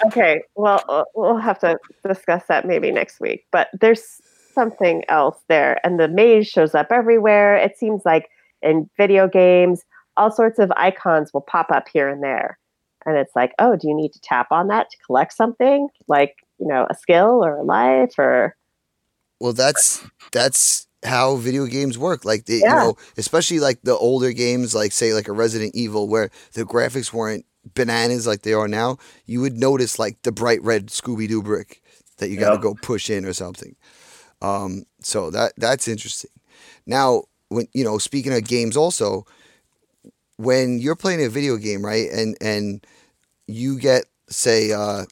Okay. Well, uh, we'll have to discuss that maybe next week. But there's something else there, and the maze shows up everywhere. It seems like in video games, all sorts of icons will pop up here and there. And it's like, oh, do you need to tap on that to collect something like, you know, a skill or a life or Well, that's that's how video games work. Like the, yeah. you know, especially like the older games like say like a Resident Evil where the graphics weren't bananas like they are now, you would notice like the bright red Scooby Doo brick that you got to yep. go push in or something. Um, so that that's interesting. Now, when you know, speaking of games, also when you're playing a video game, right, and and you get say uh,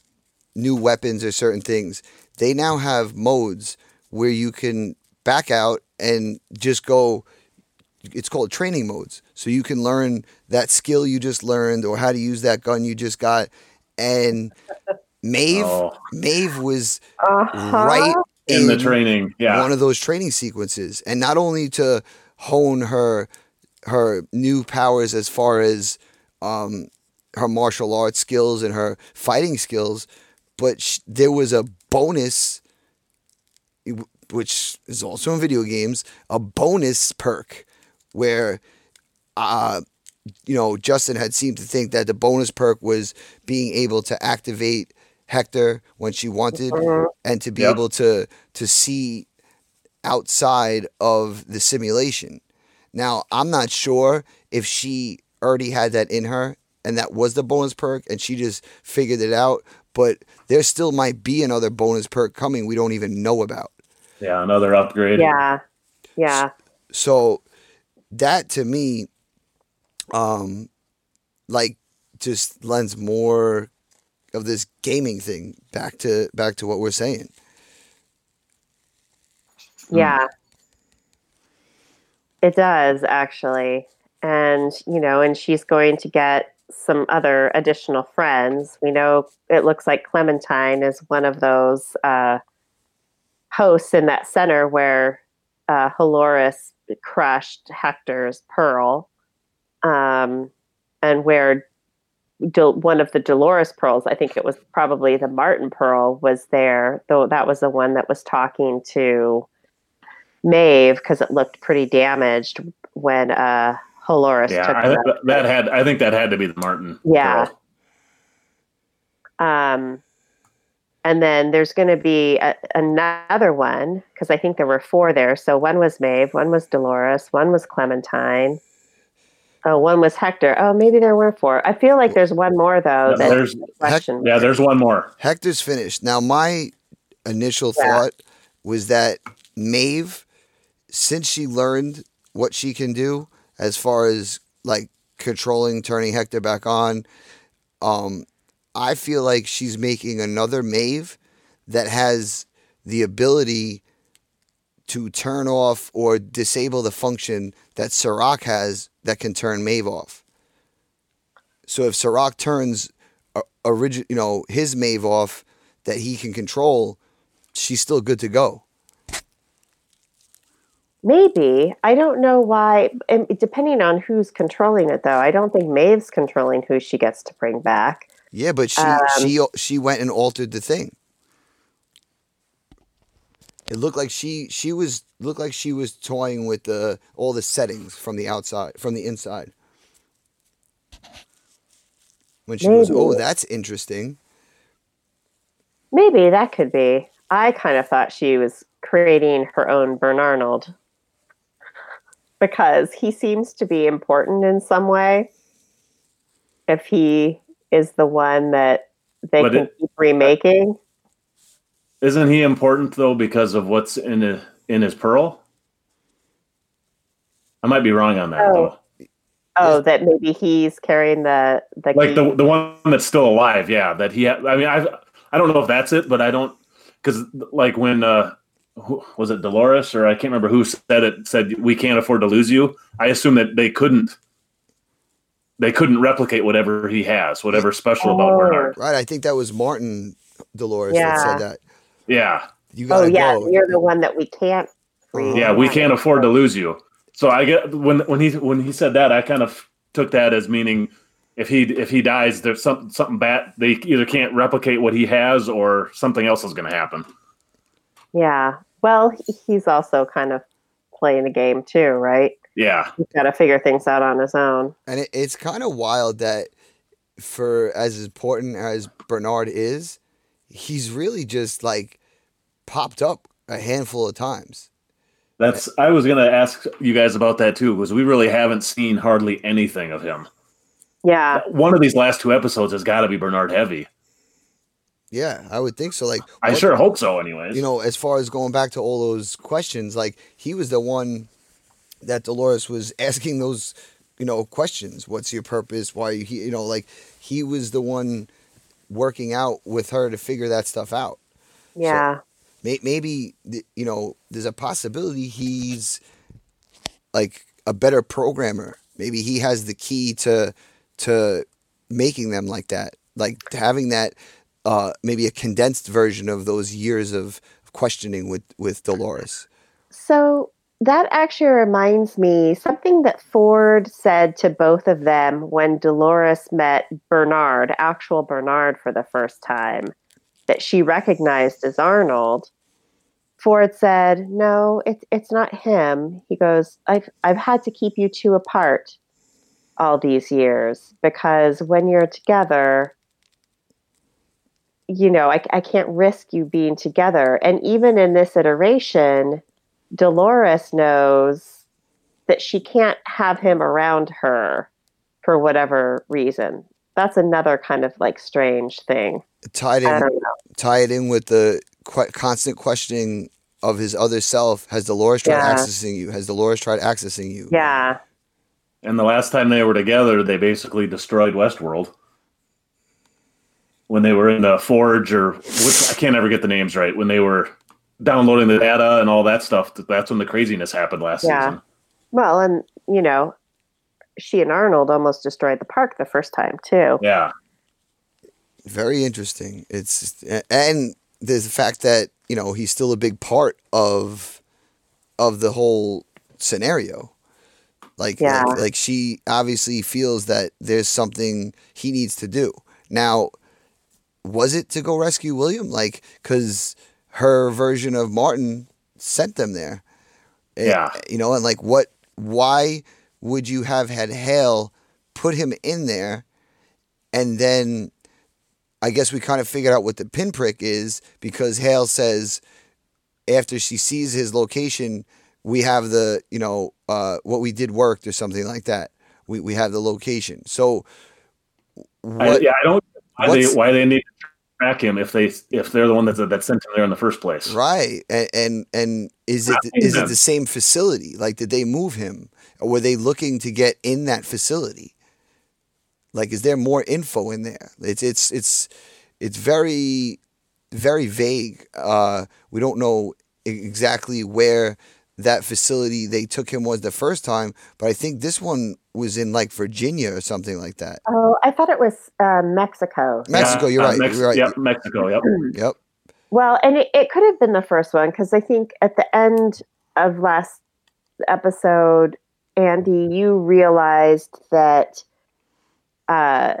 new weapons or certain things, they now have modes where you can back out and just go. It's called training modes, so you can learn that skill you just learned or how to use that gun you just got. And (laughs) Maeve, oh. Maeve was uh-huh. right in, in the training, yeah, one of those training sequences, and not only to hone her her new powers as far as um, her martial arts skills and her fighting skills, but sh- there was a bonus, which is also in video games, a bonus perk where, uh, you know, Justin had seemed to think that the bonus perk was being able to activate Hector when she wanted, uh-huh. and to be yep. able to to see outside of the simulation. Now, I'm not sure if she already had that in her and that was the bonus perk and she just figured it out, but there still might be another bonus perk coming we don't even know about. Yeah, another upgrade. Yeah. Yeah. So that to me um like just lends more of this gaming thing back to back to what we're saying. Yeah. It does actually. And, you know, and she's going to get some other additional friends. We know it looks like Clementine is one of those uh, hosts in that center where uh, crushed Hector's pearl, um, and where Del- one of the Dolores pearls, I think it was probably the Martin pearl, was there. Though that was the one that was talking to Maeve because it looked pretty damaged when uh Halores yeah, took I, that, that had I think that had to be the Martin. Yeah. Girl. Um and then there's going to be a, another one because I think there were four there. So one was Maeve, one was Dolores, one was Clementine. Oh, one was Hector. Oh, maybe there were four. I feel like there's one more though. Yeah, there's, question. yeah, there's one more. Hector's finished. Now, my initial yeah. thought was that Maeve since she learned what she can do as far as like controlling turning Hector back on, um, I feel like she's making another Maeve that has the ability to turn off or disable the function that Serac has that can turn Maeve off. So if Serac turns uh, origin, you know, his Maeve off that he can control, she's still good to go. Maybe. I don't know why. depending on who's controlling it, though, I don't think Maeve's controlling who she gets to bring back. Yeah, but she um, she she went and altered the thing. It looked like she she was looked like she was toying with the all the settings from the outside from the inside. when she Maybe. "Oh, that's interesting." Maybe that could be. I kind of thought she was creating her own Bernarnold because he seems to be important in some way. If he is the one that they But can it- keep remaking, Isn't he important though because of what's in a, in his pearl? I might be wrong on that Oh. though. oh, that maybe he's carrying the the Like key. the the one that's still alive, yeah. That he, ha- I mean, I I don't know if that's it, but I don't because like when uh, who, was it Dolores or I can't remember who said it said we can't afford to lose you. I assume that they couldn't they couldn't replicate whatever he has, whatever special about Oh. Bernard. Right? I think that was Martin Dolores Yeah. that said that. Yeah, You oh gotta yeah, go. you're the one that we can't. Uh-huh. yeah, we can't afford to lose you. So I get when when he when he said that, I kind of took that as meaning if he if he dies, there's something something bad. They either can't replicate what he has, or something else is going to happen. Yeah. Well, he's also kind of playing a game too, right? Yeah, He's got to figure things out on his own. And it, it's kind of wild that for as important as Bernard is, he's really just like popped up a handful of times. that's. I was going to ask you guys about that too, because we really haven't seen hardly anything of him. Yeah. One of these last two episodes has got to be Bernard Heavy. Yeah, I would think so. Like, I what- sure hope so. Anyways, you know, as far as going back to all those questions, like he was the one that Dolores was (laughs) asking those, you know, questions. What's your purpose? Why are you here? You know, like he was the one working out with her to figure that stuff out. Yeah. May- Maybe you know, there's a possibility he's like a better programmer. Maybe he has the key to to making them like that, like having that. Uh, maybe a condensed version of those years of questioning with with Dolores. So that actually reminds me something that Ford said to both of them when Dolores met Bernard, actual Bernard, for the first time, that she recognized as Arnold. Ford said, "No, it's it's not him." He goes, "I've I've had to keep you two apart all these years because when you're together." You know, I, I can't risk you being together. And even in this iteration, Dolores knows that she can't have him around her for whatever reason. That's another kind of like strange thing. Tied in, tie it in with the que- constant questioning of his other self. Has Dolores tried Yeah. accessing you? Has Dolores tried accessing you? Yeah. And the last time they were together, they basically destroyed Westworld. When they were in the Forge, or which I can't ever get the names right. When they were downloading the data and all that stuff, that's when the craziness happened last Yeah. season. Well, and you know, she and Arnold almost destroyed the park the first time too. Yeah, Very interesting. It's and there's the fact that you know he's still a big part of of the whole scenario. Like, Yeah. like, like she obviously feels that there's something he needs to do. Now, was it to go rescue William? Like, because her version of Martin sent them there. Eh, Yeah. You know, and like, what? Why would you have had Hale put him in there, and then I guess we kind of figured out what the pinprick is because Hale says after she sees his location, we have the you know uh, what we did worked or something like that. We we have the location. So I, yeah. I don't why they why they need to track him if they if they're the one that that sent him there in the first place. Right, and and, and is it is it the same facility? Like, did they move him, or were they looking to get in that facility? Like, is there more info in there? It's it's it's it's very very vague. Uh, we don't know exactly where that facility they took him was the first time, but I think this one was in like Virginia or something like that. Oh, I thought it was uh, Mexico. Mexico, you're uh, right. Mex- you're right. Yep, Mexico. Yep. (clears throat) Yep. Well, and it, it could have been the first one because I think at the end of last episode, Andy, you realized that uh,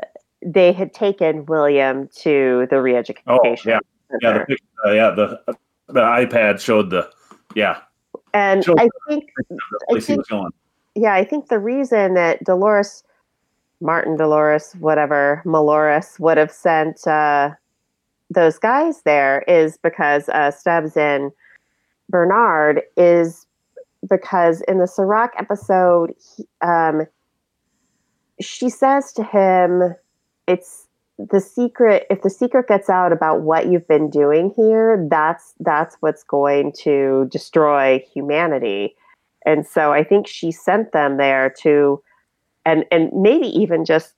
they had taken William to the re-education. Oh, yeah. Yeah. The uh, yeah. The the iPad showed the yeah and. I think he think- yeah, I think the reason that Dolores Martin Dolores, whatever, Maloris would have sent uh, those guys there is because uh, Stubbs and Bernard is because in the Serac episode, he, um, she says to him, "It's the secret. If the secret gets out about what you've been doing here, that's that's what's going to destroy humanity." And so I think she sent them there to, and and maybe even just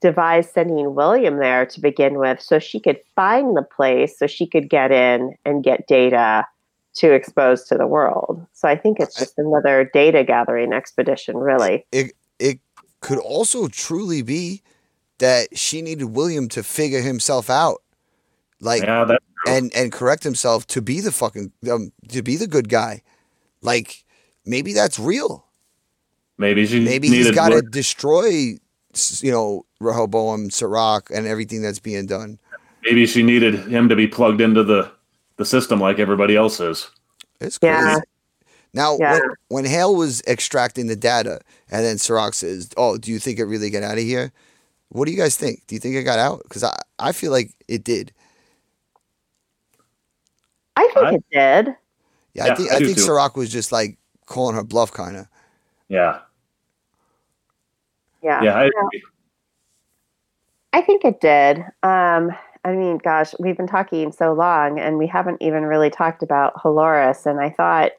devise sending William there to begin with, so she could find the place, so she could get in and get data to expose to the world. So I think it's just another data gathering expedition, really. It it could also truly be that she needed William to figure himself out, like Yeah, that and and correct himself to be the fucking um, to be the good guy. Like maybe that's real. maybe she Maybe he's needed got to destroy, you know, Rehoboam, Serac, and everything that's being done. maybe she needed him to be plugged into the the system like everybody else is. It's crazy. Yeah. Now, Yeah. when, when Hale was extracting the data, and then Serac says, "Oh, do you think it really got out of here?" What do you guys think? Do you think it got out? Because I, I feel like it did. I think I- it did. Yeah, Yeah, I think I I, think too. Serac was just like calling her bluff, kind of. Yeah, Yeah. yeah, I agree. I think it did. Um, I mean, gosh, we've been talking so long and we haven't even really talked about Halores. And I thought,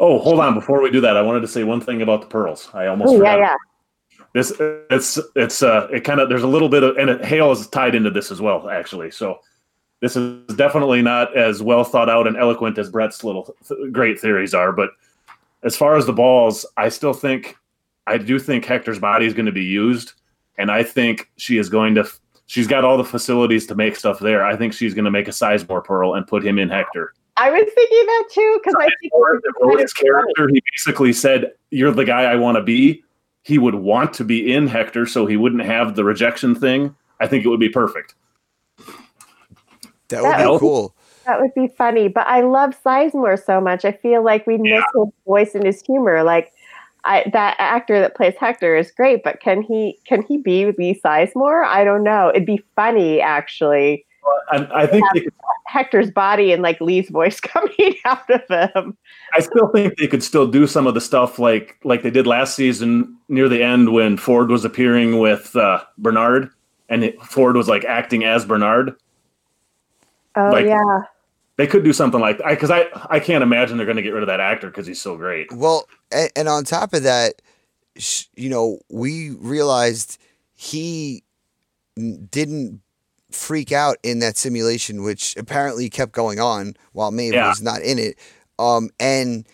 Oh, hold on! Before we do that, I wanted to say one thing about the pearls. I almost oh, forgot. yeah, yeah. This it's it's uh it kind of there's a little bit of and it, Hale is tied into this as well actually. So this is definitely not as well thought out and eloquent as Brett's little th- great theories are. But as far as the balls, I still think I do think Hector's body is going to be used, and I think she is going to. She's got all the facilities to make stuff there. I think she's going to make a Sizemore pearl and put him in Hector. I was thinking that too because I think it Or was his character, he basically said, "You're the guy I want to be." He would want to be in Hector, so he wouldn't have the rejection thing. I think it would be perfect. That would That be would- cool. That would be funny. But I love Sizemore so much. I feel like we miss his voice and his humor. Like I, that actor that plays Hector is great, but can he can he be Lee Sizemore? I don't know. It'd be funny actually. I, I think they could, Hector's body and like Lee's voice (laughs) coming out of him. I still think they could still do some of the stuff like like they did last season near the end when Ford was appearing with uh, Bernard, and it, Ford was like acting as Bernard. Oh Like- yeah. They could do something like that because I I can't imagine they're going to get rid of that actor because he's so great. Well, and, and on top of that, sh- you know, we realized he n- didn't freak out in that simulation, which apparently kept going on while Maeve Yeah. was not in it. Um, and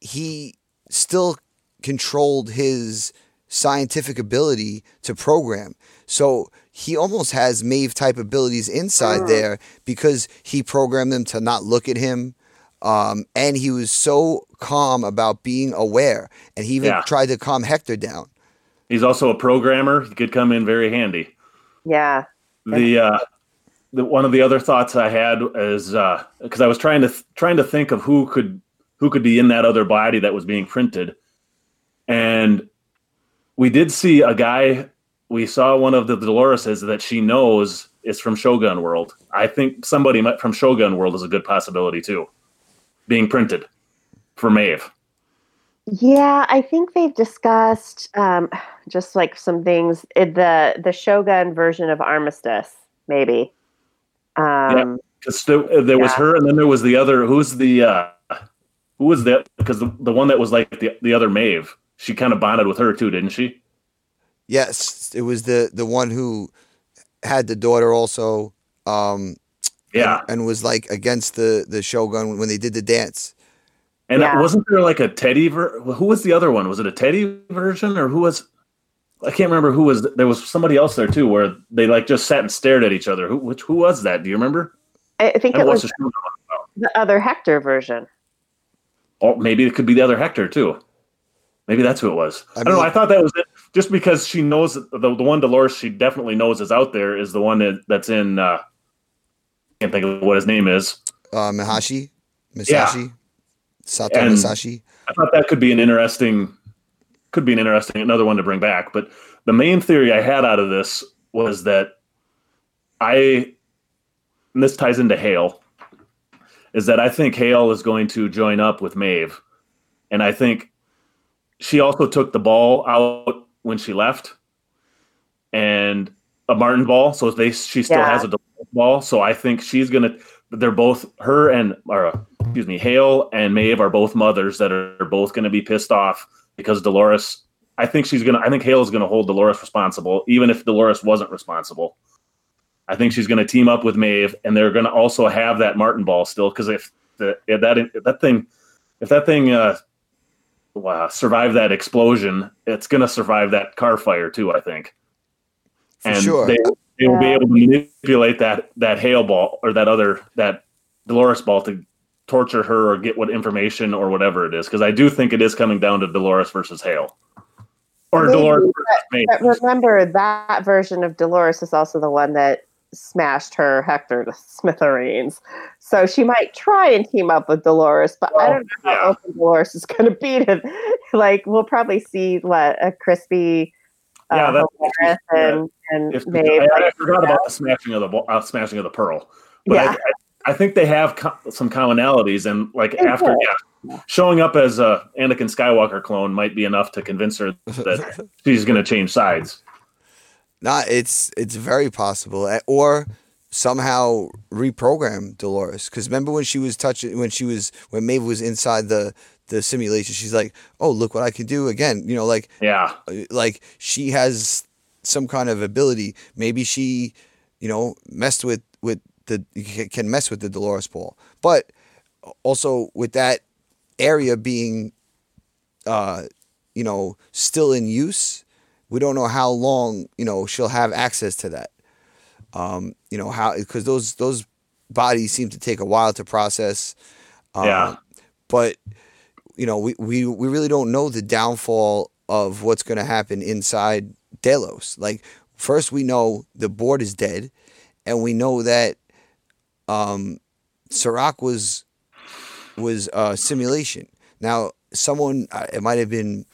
he still controlled his scientific ability to program. So he almost has Maeve type abilities inside Mm. there because he programmed them to not look at him. Um, and he was so calm about being aware. And he even Yeah. tried to calm Hector down. He's also a programmer. He could come in very handy. Yeah. The uh the one of the other thoughts I had is uh because I was trying to trying to think of who could who could be in that other body that was being printed, and we did see a guy. We saw one of the Doloreses that she knows is from Shogun World. I think somebody from Shogun World is a good possibility too, being printed for Maeve. Yeah, I think they've discussed um, (sighs) just like some things. The the Shogun version of Armistice, maybe. Um, Because there, there was her, and then there was the other. Who's the uh who was that? Because the, the one that was like the the other Maeve, she kind of bonded with her too, didn't she? Yes, it was the the one who had the daughter also. Um, Yeah, and, and was like against the the shogun when they did the dance. And Yeah. wasn't there like a Teddy? Ver- who was the other one? Was it a Teddy version or who was? I can't remember who was. There was somebody else there too, where they like just sat and stared at each other. Who which who was that? Do you remember? I I think I it was the show. the other Hector version. Or maybe it could be the other Hector too. Maybe that's who it was. I, I don't know. I thought that was it. Just because she knows the the one Dolores she definitely knows is out there is the one that, that's in. uh Can't think of what his name is. Uh, Mahashi, Masashi, Sato And- Masashi. I thought that could be an interesting, could be an interesting another one to bring back. But the main theory I had out of this was that I, and this ties into Hale, is that I think Hale is going to join up with Maeve. And I think she also took the ball out when she left and a Martin ball. So they, she still Yeah. has a ball. So I think she's going to, they're both, her and, or excuse me, Hale and Maeve are both mothers that are both going to be pissed off because Dolores, I think she's going to, I think Hale is going to hold Dolores responsible, even if Dolores wasn't responsible. I think she's going to team up with Maeve, and they're going to also have that Martin ball still. Because if the if that if that thing if that thing uh, wow, survived that explosion, it's going to survive that car fire too. I think, For and sure. they they will be able to manipulate that that Hale ball or that other that Dolores ball to torture her or get what information or whatever it is. Because I do think it is coming down to Dolores versus Hale, or Maybe, Dolores versus. But remember, that version of Dolores is also the one that smashed her Hector to smithereens. So she might try and team up with Dolores, but I don't know how open Dolores is going to be to. Like, we'll probably see what a crispy. Uh, Yeah, that's- Dolores and and If, Maeve. I, I like, forgot about the smashing of the uh, smashing of the pearl, but Yeah. I, I, I think they have co- some commonalities, and like They after yeah, showing up as a Anakin Skywalker clone might be enough to convince her (laughs) that she's going to change sides. Not it's it's very possible, Eh, or somehow reprogram Dolores. Because remember when she was touching when she was when Maeve was inside the the simulation, she's like, "Oh, look what I can do again." You know, like Yeah, like she has some kind of ability. Maybe she, you know, messed with with the can mess with the Dolores ball, but also with that area being, uh, you know, still in use, we don't know how long you know she'll have access to that. Um, you know how because those those bodies seem to take a while to process. Um, Yeah. but you know we, we we really don't know the downfall of what's going to happen inside Delos. Like first we know the board is dead, and we know that um, Serac was was a simulation. Now someone uh, it might have been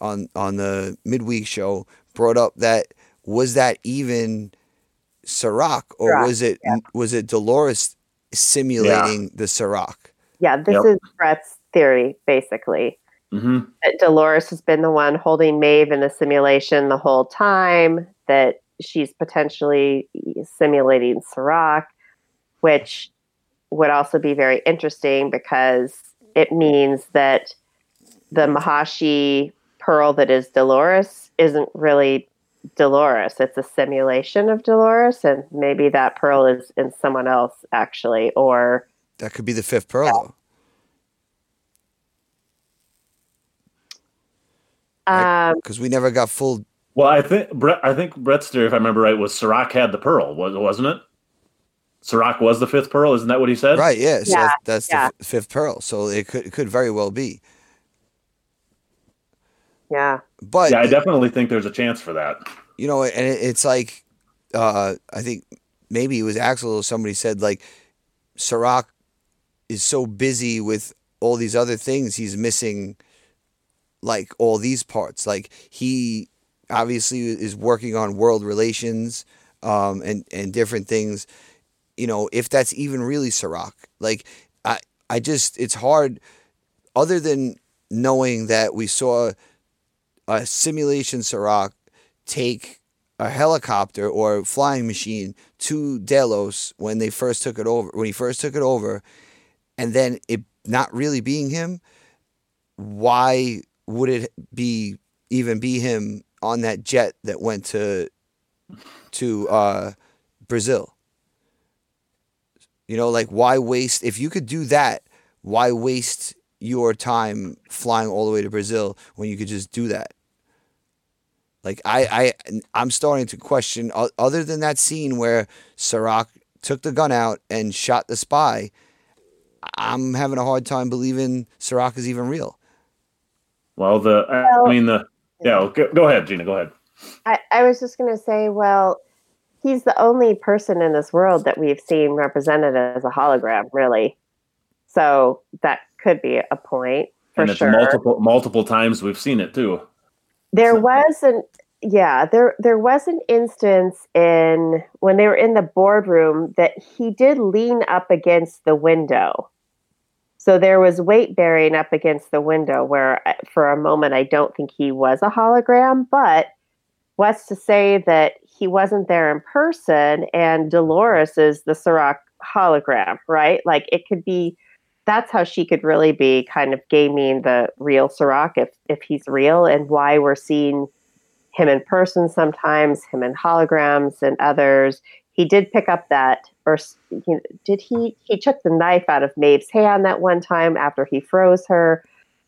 on on the midweek show brought up that was that even Serac or Serac, was it was it Dolores simulating the Serac? yeah, this Yep. is Brett's theory, basically. hmm that Dolores has been the one holding Maeve in the simulation the whole time, that she's potentially simulating Serac, which would also be very interesting because it means that the Mahashi pearl that is Dolores isn't really Dolores. It's a simulation of Dolores, and maybe that pearl is in someone else, actually, or That could be the fifth pearl. though. Um, because we never got full. Well, I think Brett. I think Brett's theory, if I remember right, was Serac had the pearl, was wasn't it? Serac was the fifth pearl, isn't that what he said? Right, yeah. So Yeah, that's, that's yeah. the f- fifth pearl. So it could it could very well be. yeah. But Yeah, I definitely think there's a chance for that. you know, and it, it's like uh, I think maybe it was Axel or somebody said like Serac is so busy with all these other things, he's missing like all these parts. Like he obviously is working on world relations um, and and different things. You know, if that's even really Serac, like I I just it's hard. Other than knowing that we saw a simulation Serac take a helicopter or flying machine to Delos when they first took it over, when he first took it over, and then it not really being him, why would it be even be him on that jet that went to to uh, Brazil? You know, like why waste if you could do that? Why waste your time flying all the way to Brazil when you could just do that? Like I, I, I'm starting to question. Other than that scene where Serac took the gun out and shot the spy, I'm having a hard time believing Serac is even real. Well, the I mean the yeah. Go, go ahead, Gina. Go ahead. I, I was just going to say, well, he's the only person in this world that we've seen represented as a hologram, really. So that could be a point for and it's sure. multiple multiple times we've seen it too. There was an yeah, there there was an instance in when they were in the boardroom that he did lean up against the window. So there was weight bearing up against the window where uh, for a moment I don't think he was a hologram, but what's to say that he wasn't there in person and Dolores is the Serac hologram, right? Like it could be that's how she could really be kind of gaming the real Serac if if he's real and why we're seeing him in person sometimes, him in holograms and others. He did pick up that, or you know, did he? He took the knife out of Maeve's hand that one time after he froze her.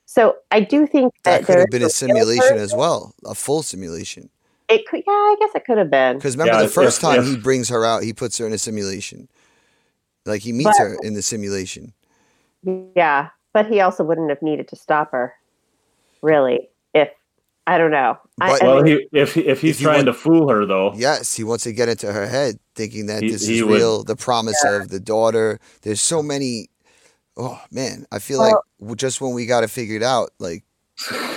So I do think that, that could have been a simulation as well, a full simulation. It could, yeah, I guess it could have been. Because remember Yeah, the first if- time if- he brings her out, he puts her in a simulation. Like he meets But- her in the simulation. Yeah, but he also wouldn't have needed to stop her, really. If I don't know. I, But- I Well, mean, he, if if he's If he trying want- to fool her though, Yes, he wants to get into her head, thinking that He- this he is would- real. The promise of the daughter. There's so many. Oh man, I feel like just when we got it figured out, like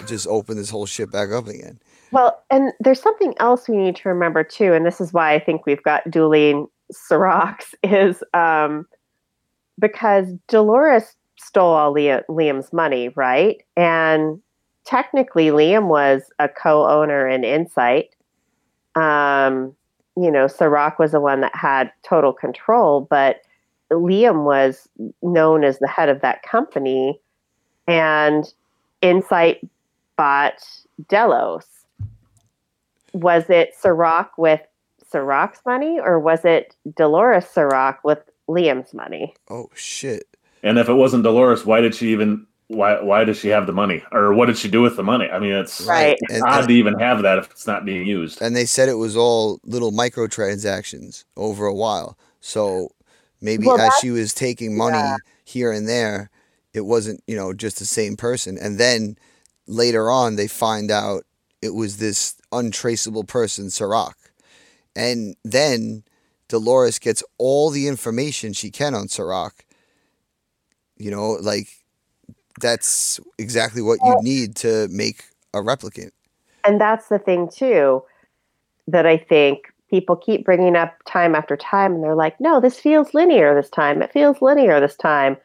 just open this whole shit back up again. Well, and there's something else we need to remember too, and this is why I think we've got dueling Seracs (laughs) is um, because Dolores stole all Liam, Liam's money, right? And technically, Liam was a co-owner in Incite. Um, you know, Serac was the one that had total control, but Liam was known as the head of that company, and Incite bought Delos was it Serac with Serac's money or was it Dolores Serac with Liam's money? Oh shit! and if it wasn't Dolores, why did she even? Why why does she have the money, or what did she do with the money? I mean, it's Right. it's And, odd and, to even have that if it's not being used. and they said it was all little microtransactions over a while. So maybe Well, as she was taking money yeah. here and there, it wasn't you know just the same person. And then later on, they find out it was this untraceable person, Serac. And then Dolores gets all the information she can on Serac. You know, like that's exactly what you need to make a replicant. And that's the thing too that I think people keep bringing up time after time and they're like, "No, this feels linear this time. It feels linear this time."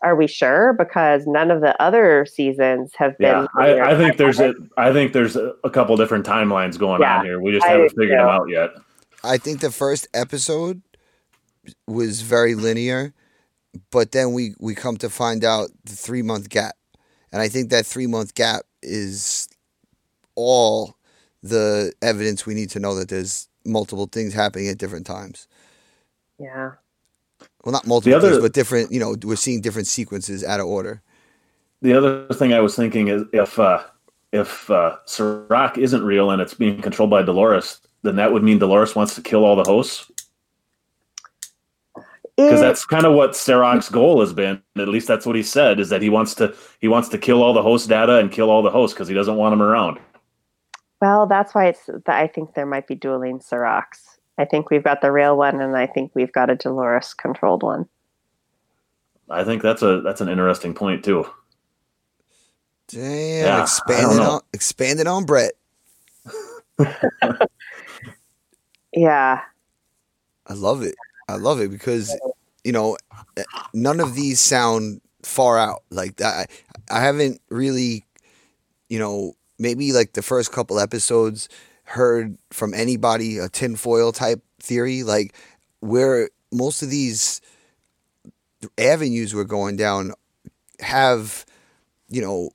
Are we sure? Because none of the other seasons have been. Yeah, I. I think there's a I think there's a, a couple different timelines going Yeah, on here. We just I haven't do figured them out yet. I think the first episode was very linear, but then we we come to find out the three month gap, and I think that three month gap is all the evidence we need to know that there's multiple things happening at different times. Yeah. Well, not multiple other- things, but different. You know, we're seeing different sequences out of order. The other thing I was thinking is if uh, if uh, Serac isn't real and it's being controlled by Dolores, then that would mean Dolores wants to kill all the hosts because that's kind of what Serac's goal has been. At least that's what he said is that he wants to he wants to kill all the host data and kill all the hosts because he doesn't want them around. Well, that's why it's. that I think there might be dueling Seracs. I think we've got the real one, and I think we've got a Dolores controlled one. I think that's a that's an interesting point too. Damn, Yeah, I don't expanding on expanding on Brett. (laughs) Yeah, I love it. I love it because you know eh, none of these sound far out. Like I, I haven't really, you know, maybe like the first couple episodes heard from anybody a tinfoil type theory. Like where most of these avenues we're going down have, you know,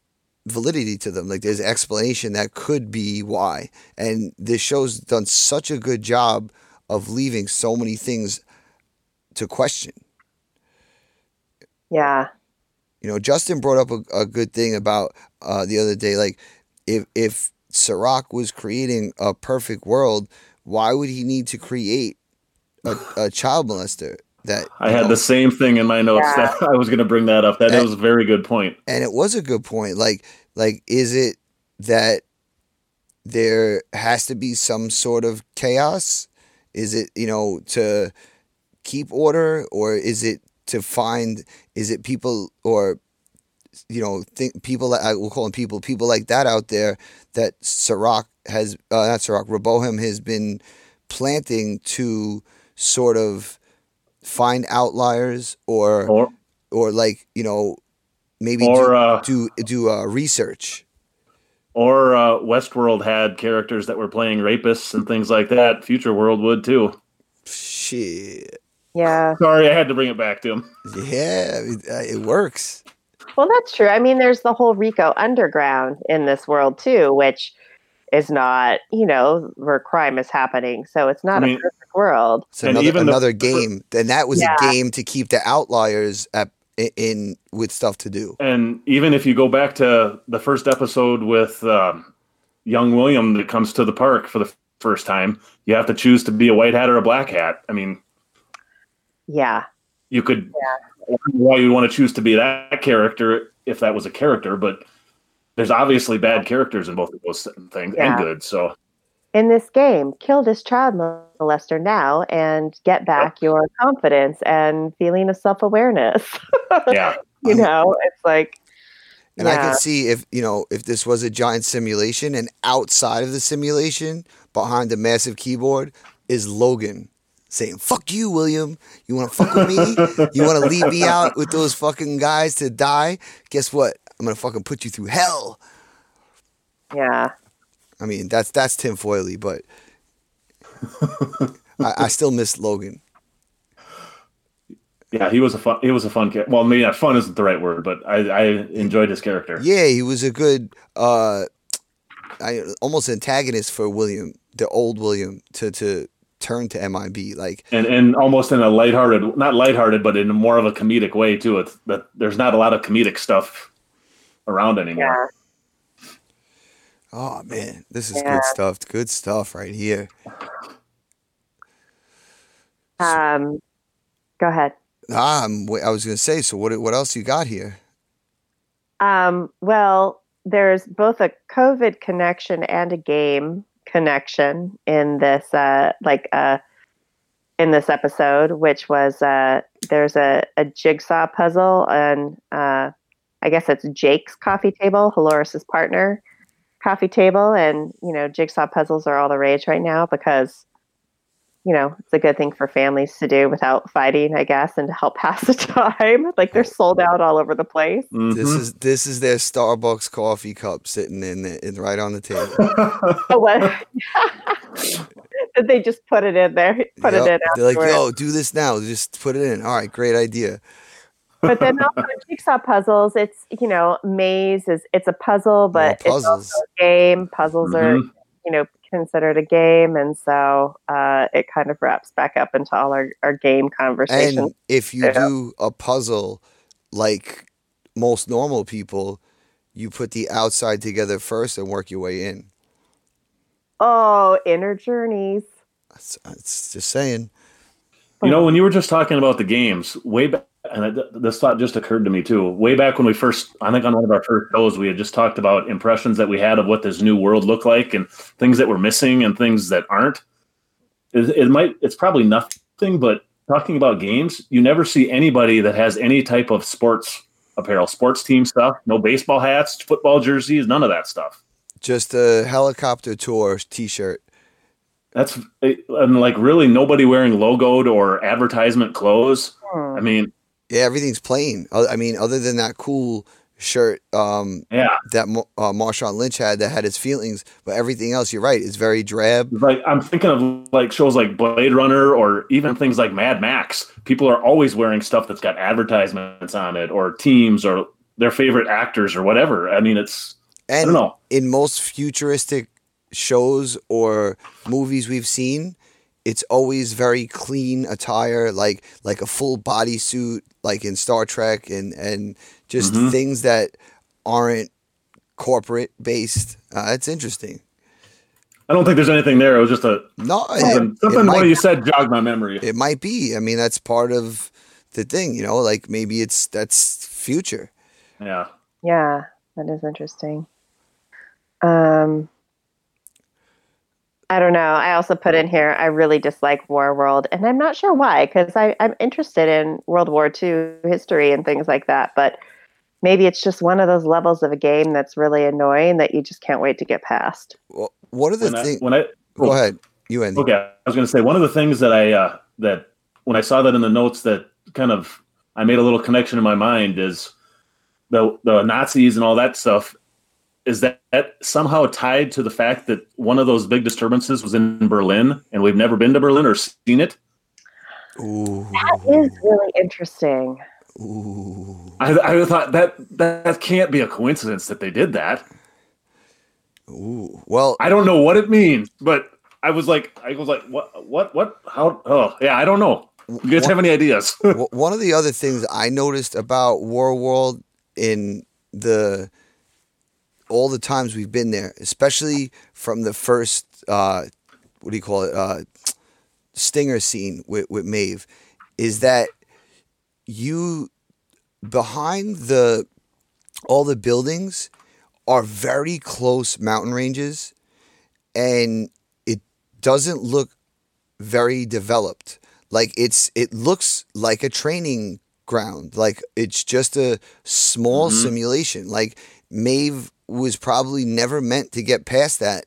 validity to them. Like there's explanation that could be why. And this show's done such a good job of leaving so many things to question. yeah, You know, Justin brought up a, a good thing about uh, the other day. Like, if if Serac was creating a perfect world, why would he need to create a, a child molester? That I had know- the same thing in my notes. Yeah. That (laughs) I was going to bring that up. That And- was a very good point. and it was a good point. Like, like is it that there has to be some sort of chaos? Is it you know to keep order, or is it to find? Is it people or you know, think people that I will call them people, people like that out there that Serac has, uh, not Serac, Rehoboam has been planting to sort of find outliers or or, or like you know maybe Or, do uh, do, do uh, research. or uh, Westworld had characters that were playing rapists and things like that. Future World would too. Shit, Yeah. Sorry, I had to bring it back to him. yeah, it, uh, it works. Well, that's true. I mean, there's the whole Rico underground in this world too, which is not, you know, where crime is happening. So it's not I mean- a perfect world. It's And another even the- game. Then that was Yeah. a game to keep the outliers at, in, in with stuff to do. And even if you go back to the first episode with um, young William that comes to the park for the first time, you have to choose to be a white hat or a black hat. I mean, Yeah. you could I why you want to choose to be that character if that was a character, but there's obviously bad characters in both of those things Yeah. and good. So In this game, kill this child molester now and get back your confidence and feeling of self awareness. (laughs) yeah, you know, it's like, And I yeah. can see if you know if this was a giant simulation, and outside of the simulation, behind the massive keyboard, is Logan saying "fuck you, William. You want to fuck with me? You want to leave me out with those fucking guys to die? Guess what? I'm gonna fucking put you through hell." yeah. I mean, that's that's tinfoily, but I, I still miss Logan. yeah, he was a fun. He was a fun kid. Well, maybe not fun isn't the right word, but I, I enjoyed his character. Yeah, he was a good, uh, I almost antagonist for William, the old William, to to turn to MIB. Like, and and almost in a lighthearted, not lighthearted, but in more of a comedic way too. It's that there's not a lot of comedic stuff around anymore. oh man, this is Yeah. good stuff. Good stuff right here. Um, go ahead. Ah, I'm, I was gonna say. So what? What else you got here? Um, well, there's both a COVID connection and a game connection in this, uh, like, uh, in this episode, which was uh, there's a, a jigsaw puzzle, and uh, I guess it's Jake's coffee table, Halores's partner coffee table, and you know, jigsaw puzzles are all the rage right now because you know it's a good thing for families to do without fighting, I guess, and to help (laughs) pass the time. like they're sold out all over the place. This Mhm. is this is their Starbucks coffee cup sitting in, the, in right on the table. (laughs) Oh, what? (laughs) Did they just put it in there? Put Yep. it in They're like, afterwards. yo, do this now. Just put it in. All right, great idea. But then also jigsaw puzzles. It's you know maze is it's a puzzle, but it's also a game. Puzzles are Mhm. you know considered a game, and so uh, it kind of wraps back up into all our, our game conversations. And if you Yeah. do a puzzle like most normal people, you put the outside together first and work your way in. oh, inner journeys. It's, it's just saying. You know, when you were just talking about the games, way back, and I, this thought just occurred to me too. Way back when we first, I think on one of our first shows, we had just talked about impressions that we had of what this new world looked like, and things that were missing and things that aren't. It, it might, it's probably nothing, but talking about games, you never see anybody that has any type of sports apparel, sports team stuff. No baseball hats, football jerseys, none of that stuff. Just a helicopter tour T-shirt. That's and like really nobody wearing logoed or advertisement clothes. Hmm. I mean, Yeah, everything's plain. I mean, other than that cool shirt um, yeah. that uh, Marshawn Lynch had that had his feelings, but everything else, you're right, is very drab. like I'm thinking of like shows like Blade Runner or even things like Mad Max. People are always wearing stuff that's got advertisements on it or teams or their favorite actors or whatever. I mean, it's I don't know. in most futuristic shows or movies we've seen, it's always very clean attire, like like a full bodysuit, like in Star Trek, and and just Mhm. things that aren't corporate based. Uh, it's interesting. I don't think there's anything there. It was just a No, it, something, it something what might, you said jogged my memory. it might be. I mean, that's part of the thing, you know. Like maybe it's that's future. Yeah. Yeah, that is interesting. Um, I don't know. I also put in here. I really dislike War World, and I'm not sure why. Because I'm interested in World War II history and things like that. But maybe it's just one of those levels of a game that's really annoying that you just can't wait to get past. Well, what are the things? when I Go ahead, you Andy. Okay, I was going to say one of the things that I uh, that when I saw that in the notes that kind of I made a little connection in my mind is the the Nazis and all that stuff. Is that, that somehow tied to the fact that one of those big disturbances was in Berlin, and we've never been to Berlin or seen it? Ooh, That is really interesting. ooh, I, I thought that that can't be a coincidence that they did that. ooh. Well, I don't know what it means, but I was like, I was like, what, what, what? How? Oh, yeah, I don't know. You guys have any ideas? (laughs) one of the other things I noticed about War World in the all the times we've been there, especially from the first uh, what do you call it uh, stinger scene with with Maeve, is that you behind the all the buildings are very close mountain ranges, and it doesn't look very developed. Like it's it looks like a training ground. Like it's just a small Mhm. simulation. Like Maeve was probably never meant to get past that,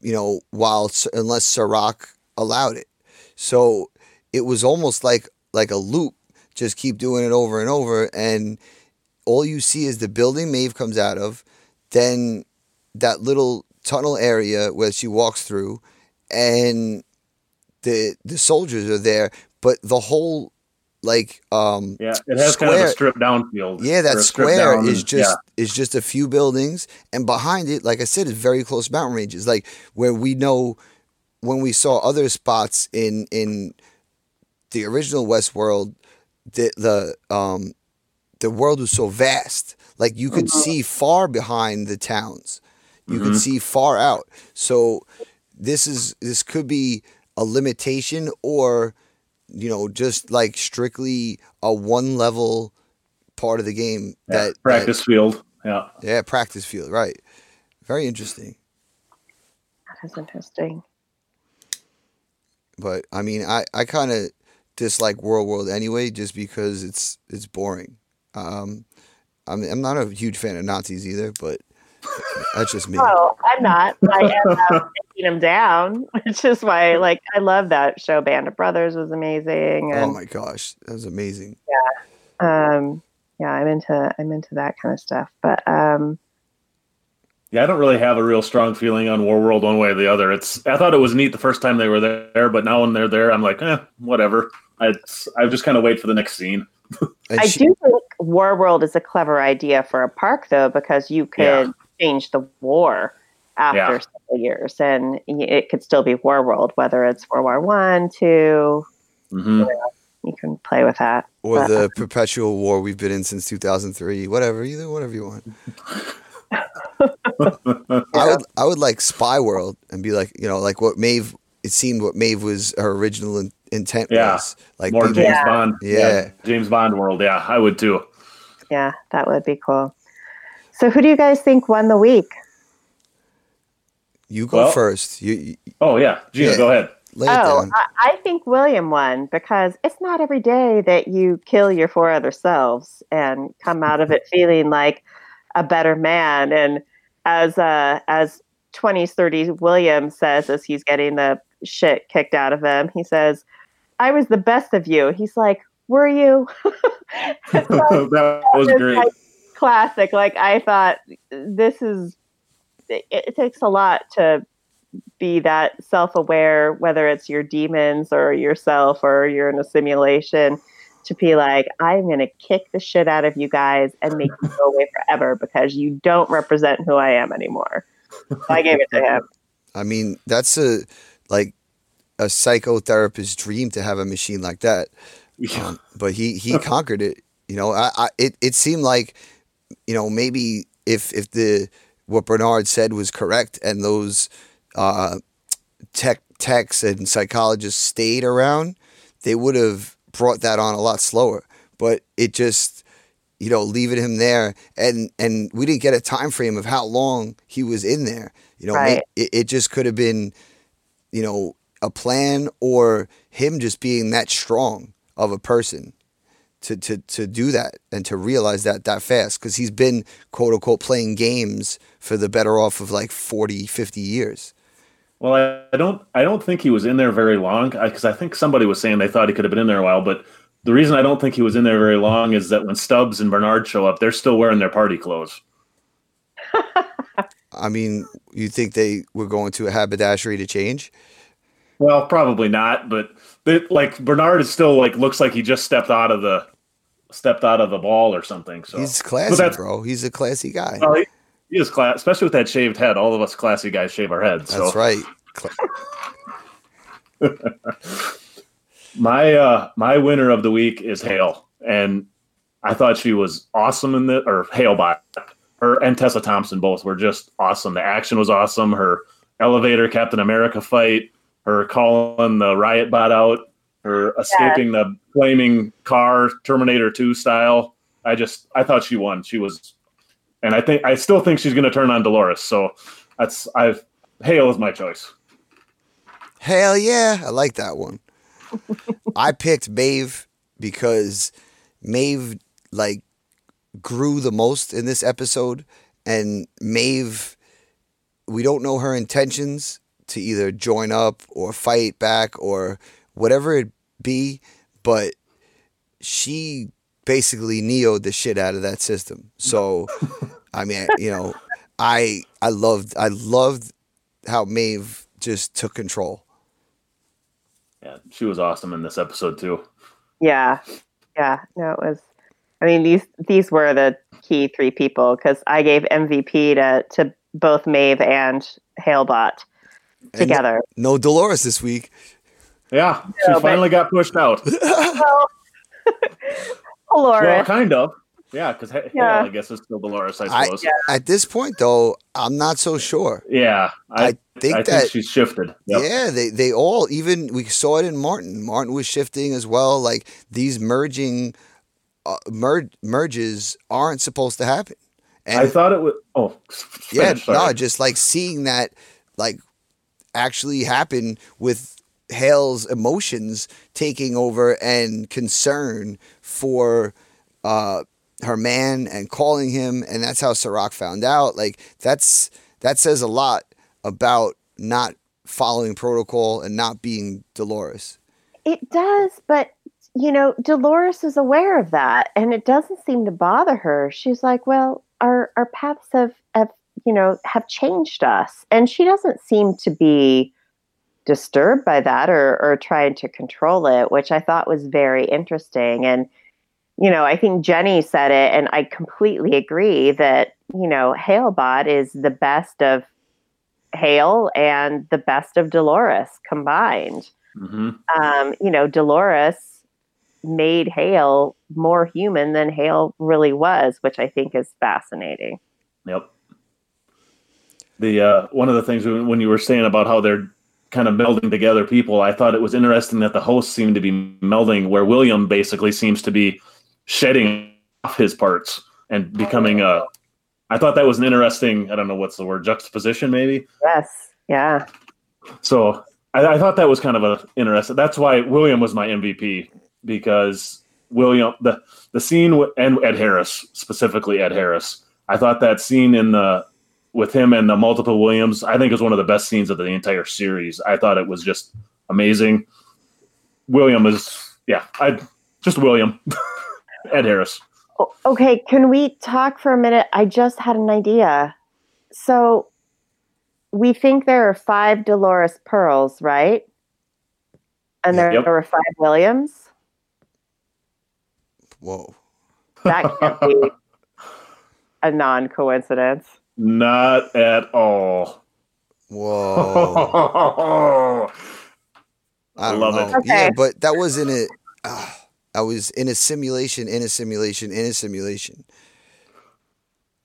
you know, while unless Serac allowed it. So it was almost like like a loop. Just keep doing it over and over, and all you see is the building Maeve comes out of, then that little tunnel area where she walks through, and the the soldiers are there, but the whole like um yeah, it has kind of a stripped down field. yeah that square down- is just yeah. is just a few buildings and behind it like i said is very close mountain ranges like where we know when we saw other spots in in the original westworld the the um the world was so vast like you could see far behind the towns you could Mhm. see far out so this is this could be a limitation or you know just like strictly a one level part of the game Yeah, that that- practice field. Yeah, yeah, practice field, right. Very interesting. That is interesting. But I mean, I, I kind of dislike World World anyway, just because it's it's boring. Um, I'm I'm not a huge fan of Nazis either, but that's just me. Oh, I'm not. I am (laughs) taking them down, (laughs) which is why, (laughs) like, I love that show. Band of Brothers was amazing, Oh my gosh, that was amazing. Yeah, um, yeah, I'm into I'm into that kind of stuff. But um, yeah. I don't really have a real strong feeling on War World one way or the other. It's I thought it was neat the first time they were there, but now when they're there, I'm like, eh, whatever. I I just kind of wait for the next scene. (laughs) And I do think War World is a clever idea for a park, though, because you could Yeah. change the war after Yeah. several years, and it could still be War World, whether it's World War One, two. hmm You can play with that. or but- the perpetual war we've been in since 2003. Whatever, either whatever you want. (laughs) I would I would like Spy World and be like you know like what Maeve. It seemed what Maeve was her original in, intent Yeah. was like More people- James Yeah. Bond. Yeah. James Bond world. Yeah, I would too. Yeah, that would be cool. So, who do you guys think won the week? You go Well- first. You, you Oh yeah, Gina, Yeah. go ahead. lay Oh. I, I think William won because it's not every day that you kill your four other selves and come out of it (laughs) feeling like a better man. And as uh, as twenties, thirties, William says as he's getting the shit kicked out of him, he says, "I was the best of you." He's like, "Were you?" (laughs) It's (laughs) that was great. like classic. Like I thought, this is. It, it takes a lot to be that self-aware, whether it's your demons or yourself or you're in a simulation, to be like, I'm going to kick the shit out of you guys and make you go away forever because you don't represent who I am anymore. So I gave it to him. I mean, that's a like a psychotherapist's dream to have a machine like that. Um, but he he (laughs) conquered it. You know, I, I it it seemed like you know maybe if if the what Bernard said was correct and those uh, tech techs and psychologists stayed around, they would have brought that on a lot slower. But it just you know leaving him there and and we didn't get a time frame of how long he was in there. You know, Right. it, it just could have been you know a plan or him just being that strong of a person to to to do that and to realize that that fast because he's been quote unquote playing games for the better off of like 40 50 years Well, I, I don't. I don't think he was in there very long because I, think somebody was saying they thought he could have been in there a while. But the reason I don't think he was in there very long is that when Stubbs and Bernard show up, they're still wearing their party clothes. (laughs) i mean you think they were going to a haberdashery to change Well, probably not, but they, like Bernard is still like looks like he just stepped out of the stepped out of the ball or something. So he's classy that's- bro he's a classy guy Well, he, he is class, especially with that shaved head. All of us classy guys shave our heads. that's so. right (laughs) My uh my winner of the week is Hale, and I thought she was awesome in the or Halebot. Her and Tessa Thompson both were just awesome. The action was awesome. Her elevator Captain America fight, her calling the riot bot out, her escaping the flaming car Terminator 2 style. I just I thought she won. She was and I think I still think she's gonna turn on Dolores. So that's I've Hale is my choice. Hell yeah, I like that one. (laughs) I picked Maeve because Maeve like grew the most in this episode, and Maeve, we don't know her intentions to either join up or fight back or whatever it be, but she basically neoed the shit out of that system. So, I mean, you know, I I loved I loved how Maeve just took control. Yeah, she was awesome in this episode too. Yeah, yeah. No, it was. I mean, these these were the key three people because I gave MVP to to both Maeve and Halebot And together. No Dolores this week. Yeah, she Yeah, but- finally got pushed out. (laughs) well, (laughs) well, kind of. Yeah, because Yeah. I guess it's still Dolores, I I- suppose. At this point, though, I'm not so sure. yeah, I, I think I that think she's shifted. Yep. yeah, they they all even we saw it in Martin. Martin was shifting as well. Like these merging uh, mer- merges aren't supposed to happen. And I thought it was. Oh, (laughs) yeah, finish, sorry. no, just like seeing that like actually happen with Hale's emotions taking over and concern for uh her man and calling him and that's how Serac found out. Like that's that says a lot about not following protocol and not being Dolores. It does, but you know, Dolores is aware of that, and it doesn't seem to bother her. She's like, "Well, our our paths have, have you know have changed us," and she doesn't seem to be disturbed by that or or trying to control it, which I thought was very interesting. And you know, I think Jenny said it, and I completely agree that you know, Halebot is the best of Hale and the best of Dolores combined Mhm. um, you know, Dolores made Hale more human than Hale really was, which I think is fascinating. Yep. The uh, one of the things when you were saying about how they're kind of melding together people, I thought it was interesting that the hosts seem to be melding, where William basically seems to be shedding off his parts and becoming a. I thought that was an interesting. I don't know what's the word juxtaposition, maybe. Yes. Yeah. So I, I thought that was kind of a interesting. That's why William was my MVP because William the the scene and Ed Harris specifically Ed Harris. I thought that scene in the with him and the multiple Williams. I think is one of the best scenes of the entire series. I thought it was just amazing. William is yeah. I just William (laughs) Ed Harris. Okay. Can we talk for a minute? I just had an idea. So we think there are five Dolores Pearls, right? And there Yep. are five Williams. Whoa. That can't be (laughs) a non coincidence. Not at all. Whoa. (laughs) I don't love know. it. Okay. Yeah, but that was in it. Uh, I was in a simulation, in a simulation, in a simulation,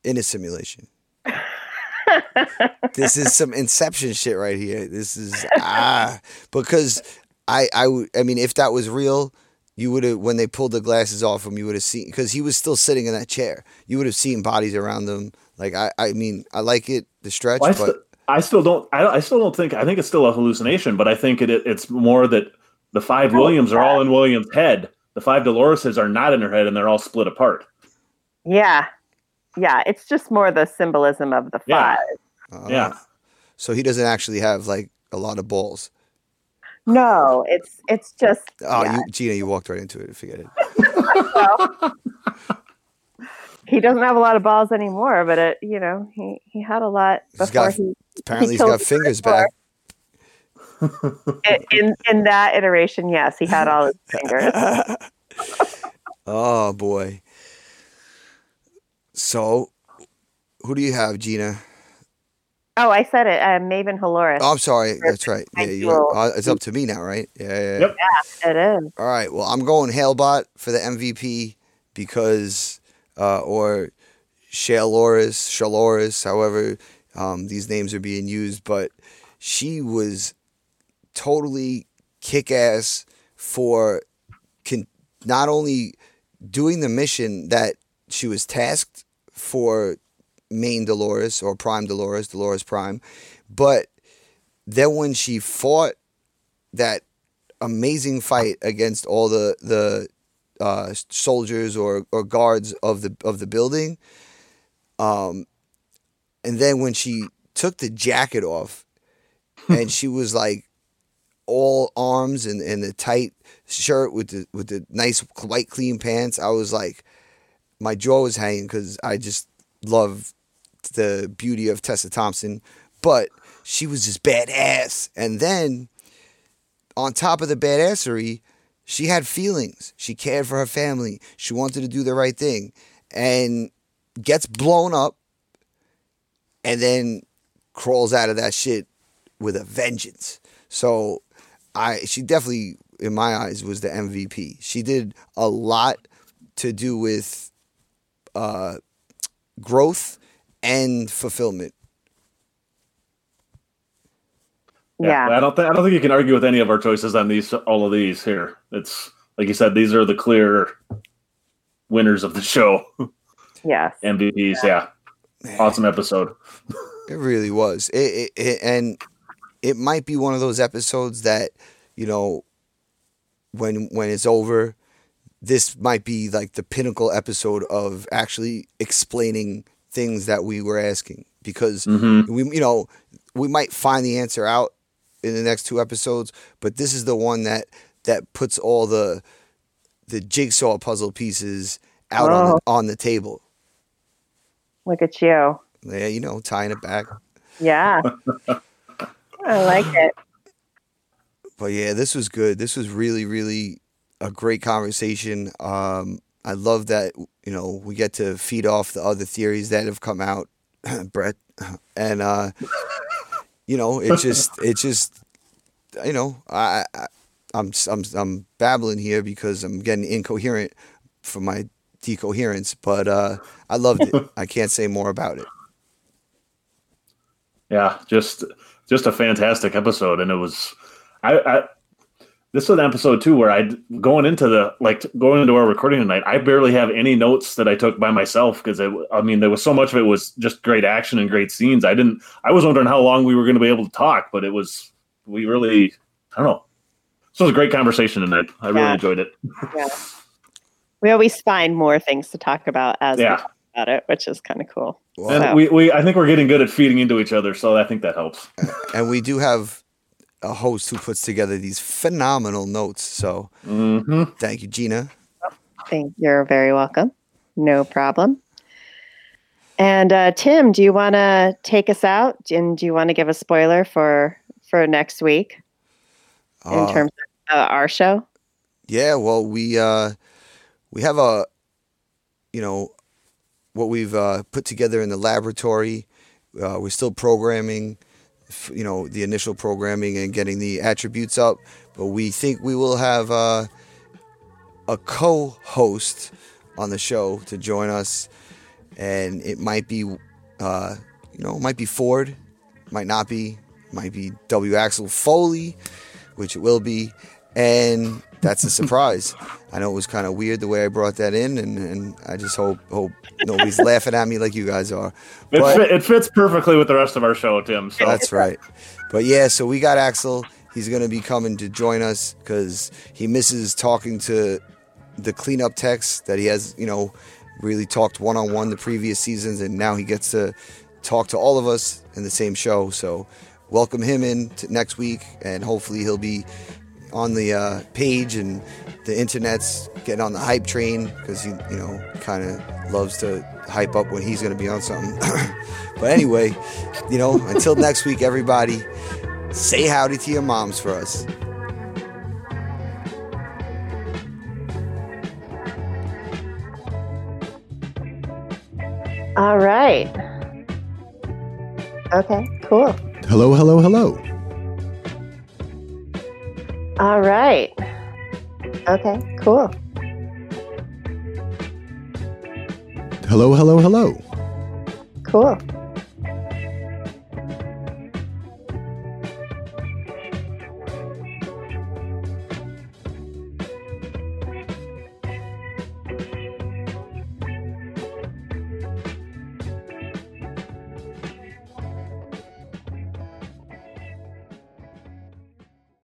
in a simulation. (laughs) this is some Inception shit right here. This is ah because I I I mean if that was real, you would have when they pulled the glasses off him, you would have seen because he was still sitting in that chair. You would have seen bodies around him. Like I I mean I like it the stretch, Well, I, but st- I still don't. I, I still don't think. I think it's still a hallucination, but I think it, it it's more that the five Williams are all in Williams' head, the five Doloreses are not in her head and they're all split apart. Yeah. Yeah. It's just more the symbolism of the Yeah. five. Uh, Yeah. So he doesn't actually have like a lot of balls. No, it's it's just Oh, yeah. you, Gina, you walked right into it. Forget it. (laughs) he doesn't have a lot of balls anymore, but it you know, he, he had a lot He's before got- he Apparently, he's killed got fingers dinosaur. back. in in that iteration, yes, he had all his (laughs) fingers. oh boy. So, who do you have, Gina? Oh, I said it. Uh, Maven Halores. Oh, I'm sorry. That's right. Yeah, you uh, it's up to me now, right? Yeah, yeah. yeah. Yep. It is. All right. Well, I'm going Halebot for the MVP because, uh, or Shaloris, Shaloris, however um, these names are being used, but she was totally kick ass for con- not only doing the mission that she was tasked for main Dolores or Prime Dolores, Dolores Prime, but then when she fought that amazing fight against all the the uh, soldiers or, or guards of the of the building. Um, and then when she took the jacket off, (laughs) and she was like all arms and, and the tight shirt with the with the nice white clean pants, I was like, my jaw was hanging because I just love the beauty of Tessa Thompson, but she was just badass. And then on top of the badassery, she had feelings. She cared for her family. She wanted to do the right thing. And gets blown up and then crawls out of that shit with a vengeance. So I she definitely in my eyes was the MVP. She did a lot to do with uh growth and fulfillment. Yeah. I don't think I don't think you can argue with any of our choices on these all of these here. It's like you said, these are the clear winners of the show. (laughs) Yes. MVPs, yeah. Awesome episode. It really was. It, it, it and it might be one of those episodes that, you know, when when it's over, this might be like the pinnacle episode of actually explaining things that we were asking because hmm we you know, we might find the answer out in the next two episodes, but this is the one that that puts all the the jigsaw puzzle pieces out on the, on the table. Look at you. Yeah, you know, tying it back. Yeah. I like it. But yeah, this was good. This was really, really a great conversation. Um, I love that you know we get to feed off the other theories that have come out, (clears throat) Brett, and uh, you know it's (laughs) just it's just you know I, I I'm I'm I'm babbling here because I'm getting incoherent from my decoherence, but uh, I loved it. (laughs) I can't say more about it. Yeah, just just a fantastic episode, and it was. I, I this was an episode too where I going into the like going into our recording tonight. I barely have any notes that I took by myself because I mean there was so much of it was just great action and great scenes. I didn't. I was wondering how long we were going to be able to talk, but it was we really. I don't know. This was a great conversation tonight. I really enjoyed it. Yeah. We always find more things to talk about as we Yeah. talk about it, which is kind of cool. Well, And Wow. we, we I think we're getting good at feeding into each other, so I think that helps. and we do have a host who puts together these phenomenal notes. So hmm thank you, Gina. Thank you. You're very welcome. No problem. And uh, Tim, do you want to take us out? And do you want to give a spoiler for for next week in Uh, terms of uh, our show? Yeah, well, we uh, we have a, you know, what we've uh, put together in the laboratory. Uh, we're still programming, f- you know, the initial programming and getting the attributes up. But we think we will have uh, a co-host on the show to join us, and it might be, uh, you know, might be Ford, might not be, might be W. Axel Foley, which it will be, and that's a surprise. I know it was kind of weird the way I brought that in, and, and I just hope hope nobody's (laughs) laughing at me like you guys are. It, fit, it fits perfectly with the rest of our show, Tim. So That's right. But yeah, so we got Axel. He's going to be coming to join us because he misses talking to the cleanup text that he has, you know, really talked one on one the previous seasons, and now he gets to talk to all of us in the same show. So welcome him in to next week, and hopefully he'll be on the uh, page and the internet's getting on the hype train because he, you know, kind of loves to hype up when he's going to be on something. (coughs) but anyway, you know, until (laughs) next week, everybody, say howdy to your moms for us. All right. Okay, cool. Hello, hello, hello. All right. Okay, cool. Hello, hello, hello. Cool.